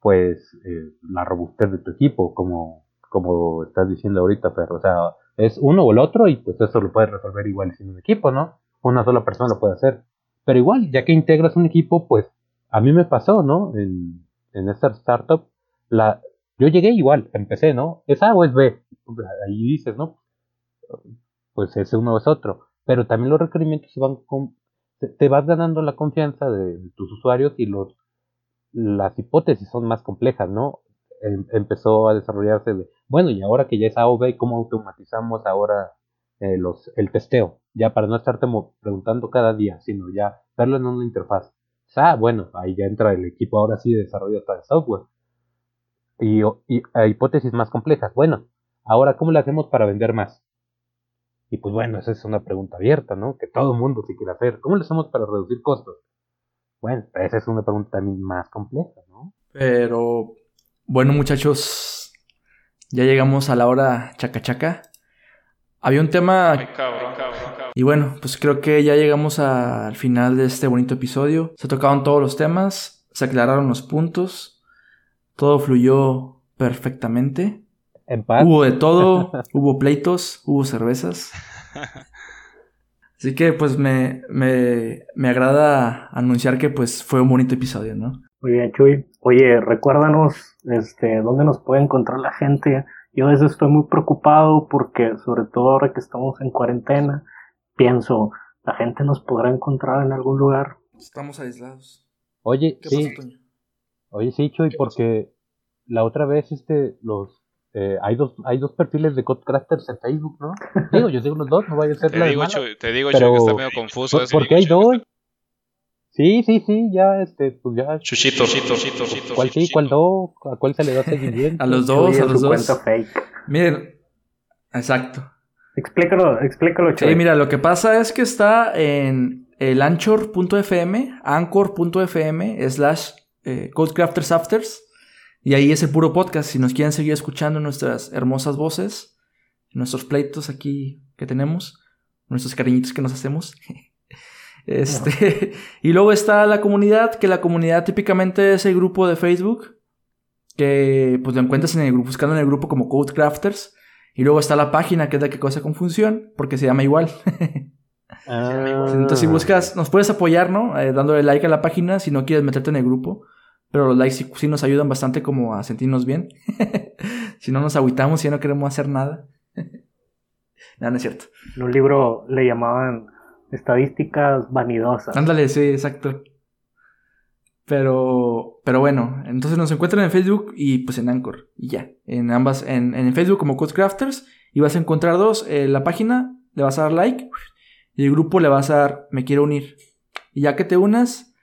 pues eh, la robustez de tu equipo, como, como estás diciendo ahorita, pero, o sea, es uno o el otro y pues eso lo puedes resolver igual sin un equipo, ¿no? Una sola persona lo puede hacer. Pero igual, ya que integras un equipo, pues a mí me pasó, ¿no? En, en esta startup, la, yo llegué igual, empecé, ¿no? ¿Es A o es B? Ahí dices, ¿no? pues ese uno es otro. Pero también los requerimientos se van con, te vas ganando la confianza de tus usuarios y los las hipótesis son más complejas, ¿no? Em, empezó a desarrollarse de, bueno, y ahora que ya es AOV, ¿cómo automatizamos ahora eh, los, el testeo? Ya para no estarte preguntando cada día, sino ya verlo en una interfaz. Ah, bueno, ahí ya entra el equipo ahora sí de desarrollo de software. Y, y hipótesis más complejas. Bueno, ahora, ¿cómo le hacemos para vender más? Y pues bueno, esa es una pregunta abierta, ¿no? Que todo el mundo sí quiere hacer. ¿Cómo le hacemos para reducir costos? Bueno, esa es una pregunta también más compleja, ¿no? Pero, bueno, muchachos, ya llegamos a la hora chaca chaca. Había un tema... Y bueno, pues creo que ya llegamos al final de este bonito episodio. Se tocaron todos los temas, se aclararon los puntos, todo fluyó perfectamente. En paz. Hubo de todo, hubo pleitos, hubo cervezas. Así que pues me, me, me agrada anunciar que pues fue un bonito episodio, ¿no? Muy bien, Chuy. Oye, recuérdanos este, dónde nos puede encontrar la gente. Yo a veces estoy muy preocupado porque, sobre todo ahora que estamos en cuarentena, pienso, ¿la gente nos podrá encontrar en algún lugar? Estamos aislados. Oye, sí. Oye, sí, Chuy, porque la otra vez este, los eh, hay dos hay dos perfiles de Codecrafters en Facebook, ¿no? Digo, yo digo los dos, no vaya a ser te digo, te digo, pero... que está medio confuso. ¿Por, qué hay dos? Sí, sí, sí, ya, este, pues ya. Chuchito, chuchito, chuchito. ¿Cuál sí, cuál no? ¿A cuál se le da seguimiento? a los dos, a los dos. Miren, exacto. Explícalo, explícalo, Sí, mira, lo que pasa es que está en el anchor.fm, anchor.fm, slash eh, Codecrafters Afters. Y ahí es el puro podcast. Si nos quieren seguir escuchando nuestras hermosas voces, nuestros pleitos aquí que tenemos, nuestros cariñitos que nos hacemos. este, y luego está la comunidad, que la comunidad típicamente es el grupo de Facebook, que pues lo encuentras en el grupo, buscando en el grupo como Codecrafters. Y luego está la página, que es la que cosa con función, porque se llama igual. Ah. Entonces, si buscas, nos puedes apoyar, ¿no? Eh, dándole like a la página si no quieres meterte en el grupo. Pero los likes sí, nos ayudan bastante como a sentirnos bien. si no nos aguitamos y ya no queremos hacer nada. no, no es cierto. En un libro le llamaban estadísticas vanidosas. Ándale, sí, exacto. Pero, pero bueno, entonces nos encuentran en Facebook y pues en Anchor. Y ya. En ambas, en, en Facebook como Codecrafters. Y vas a encontrar dos. En la página le vas a dar like. Y el grupo le vas a dar me quiero unir. Y ya que te unas,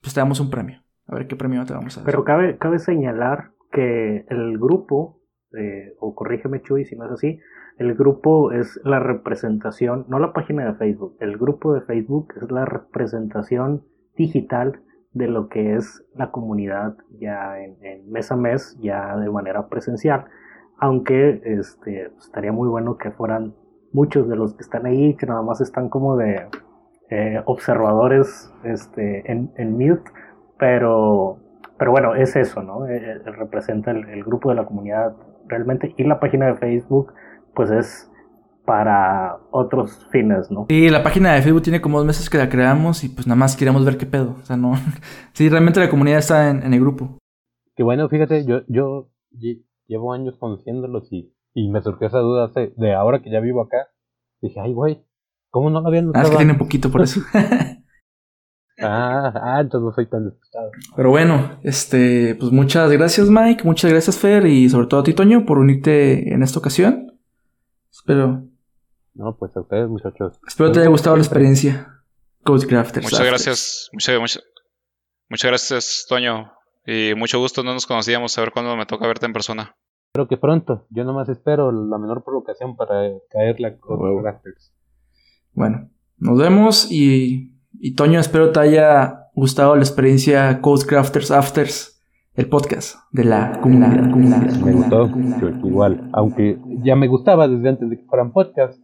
pues te damos un premio. A ver qué premio te vamos a dar. Pero cabe, cabe señalar que el grupo, eh, o corrígeme Chuy si no es así, el grupo es la representación, no la página de Facebook, el grupo de Facebook es la representación digital de lo que es la comunidad ya en, mes a mes, ya de manera presencial. Aunque este, estaría muy bueno que fueran muchos de los que están ahí, que nada más están como de eh, observadores este, en, en mute, pero, pero bueno, es eso, ¿no? Eh, eh, representa el, grupo de la comunidad realmente y la página de Facebook, pues es para otros fines, ¿no? Sí, la página de Facebook tiene como dos meses que la creamos y pues nada más queríamos ver qué pedo. O sea, no. sí, realmente la comunidad está en, el grupo. Que bueno, fíjate, yo, yo llevo años conociéndolos y, y me surgió esa duda hace, de ahora que ya vivo acá. Dije, ay, güey, ¿cómo no lo habían notado? Ah, es que tiene poquito por eso. Ah, ah, entonces no soy tan despistado. Pero bueno, este, pues muchas gracias Mike, muchas gracias Fer y sobre todo a ti Toño por unirte en esta ocasión. Espero. No, pues a ustedes muchachos. Espero te haya gustado la experiencia. Codecrafters. Muchas gracias, muchas, muchas, muchas gracias Toño y mucho gusto, no nos conocíamos, a ver cuándo me toca verte en persona. Espero que pronto, yo nomás espero la menor provocación para caer la Codecrafters. Bueno, nos vemos y y Toño, espero te haya gustado la experiencia Codecrafters Afters, el podcast de la comunidad. me gustó, igual, aunque ya me gustaba desde antes de que fueran podcast,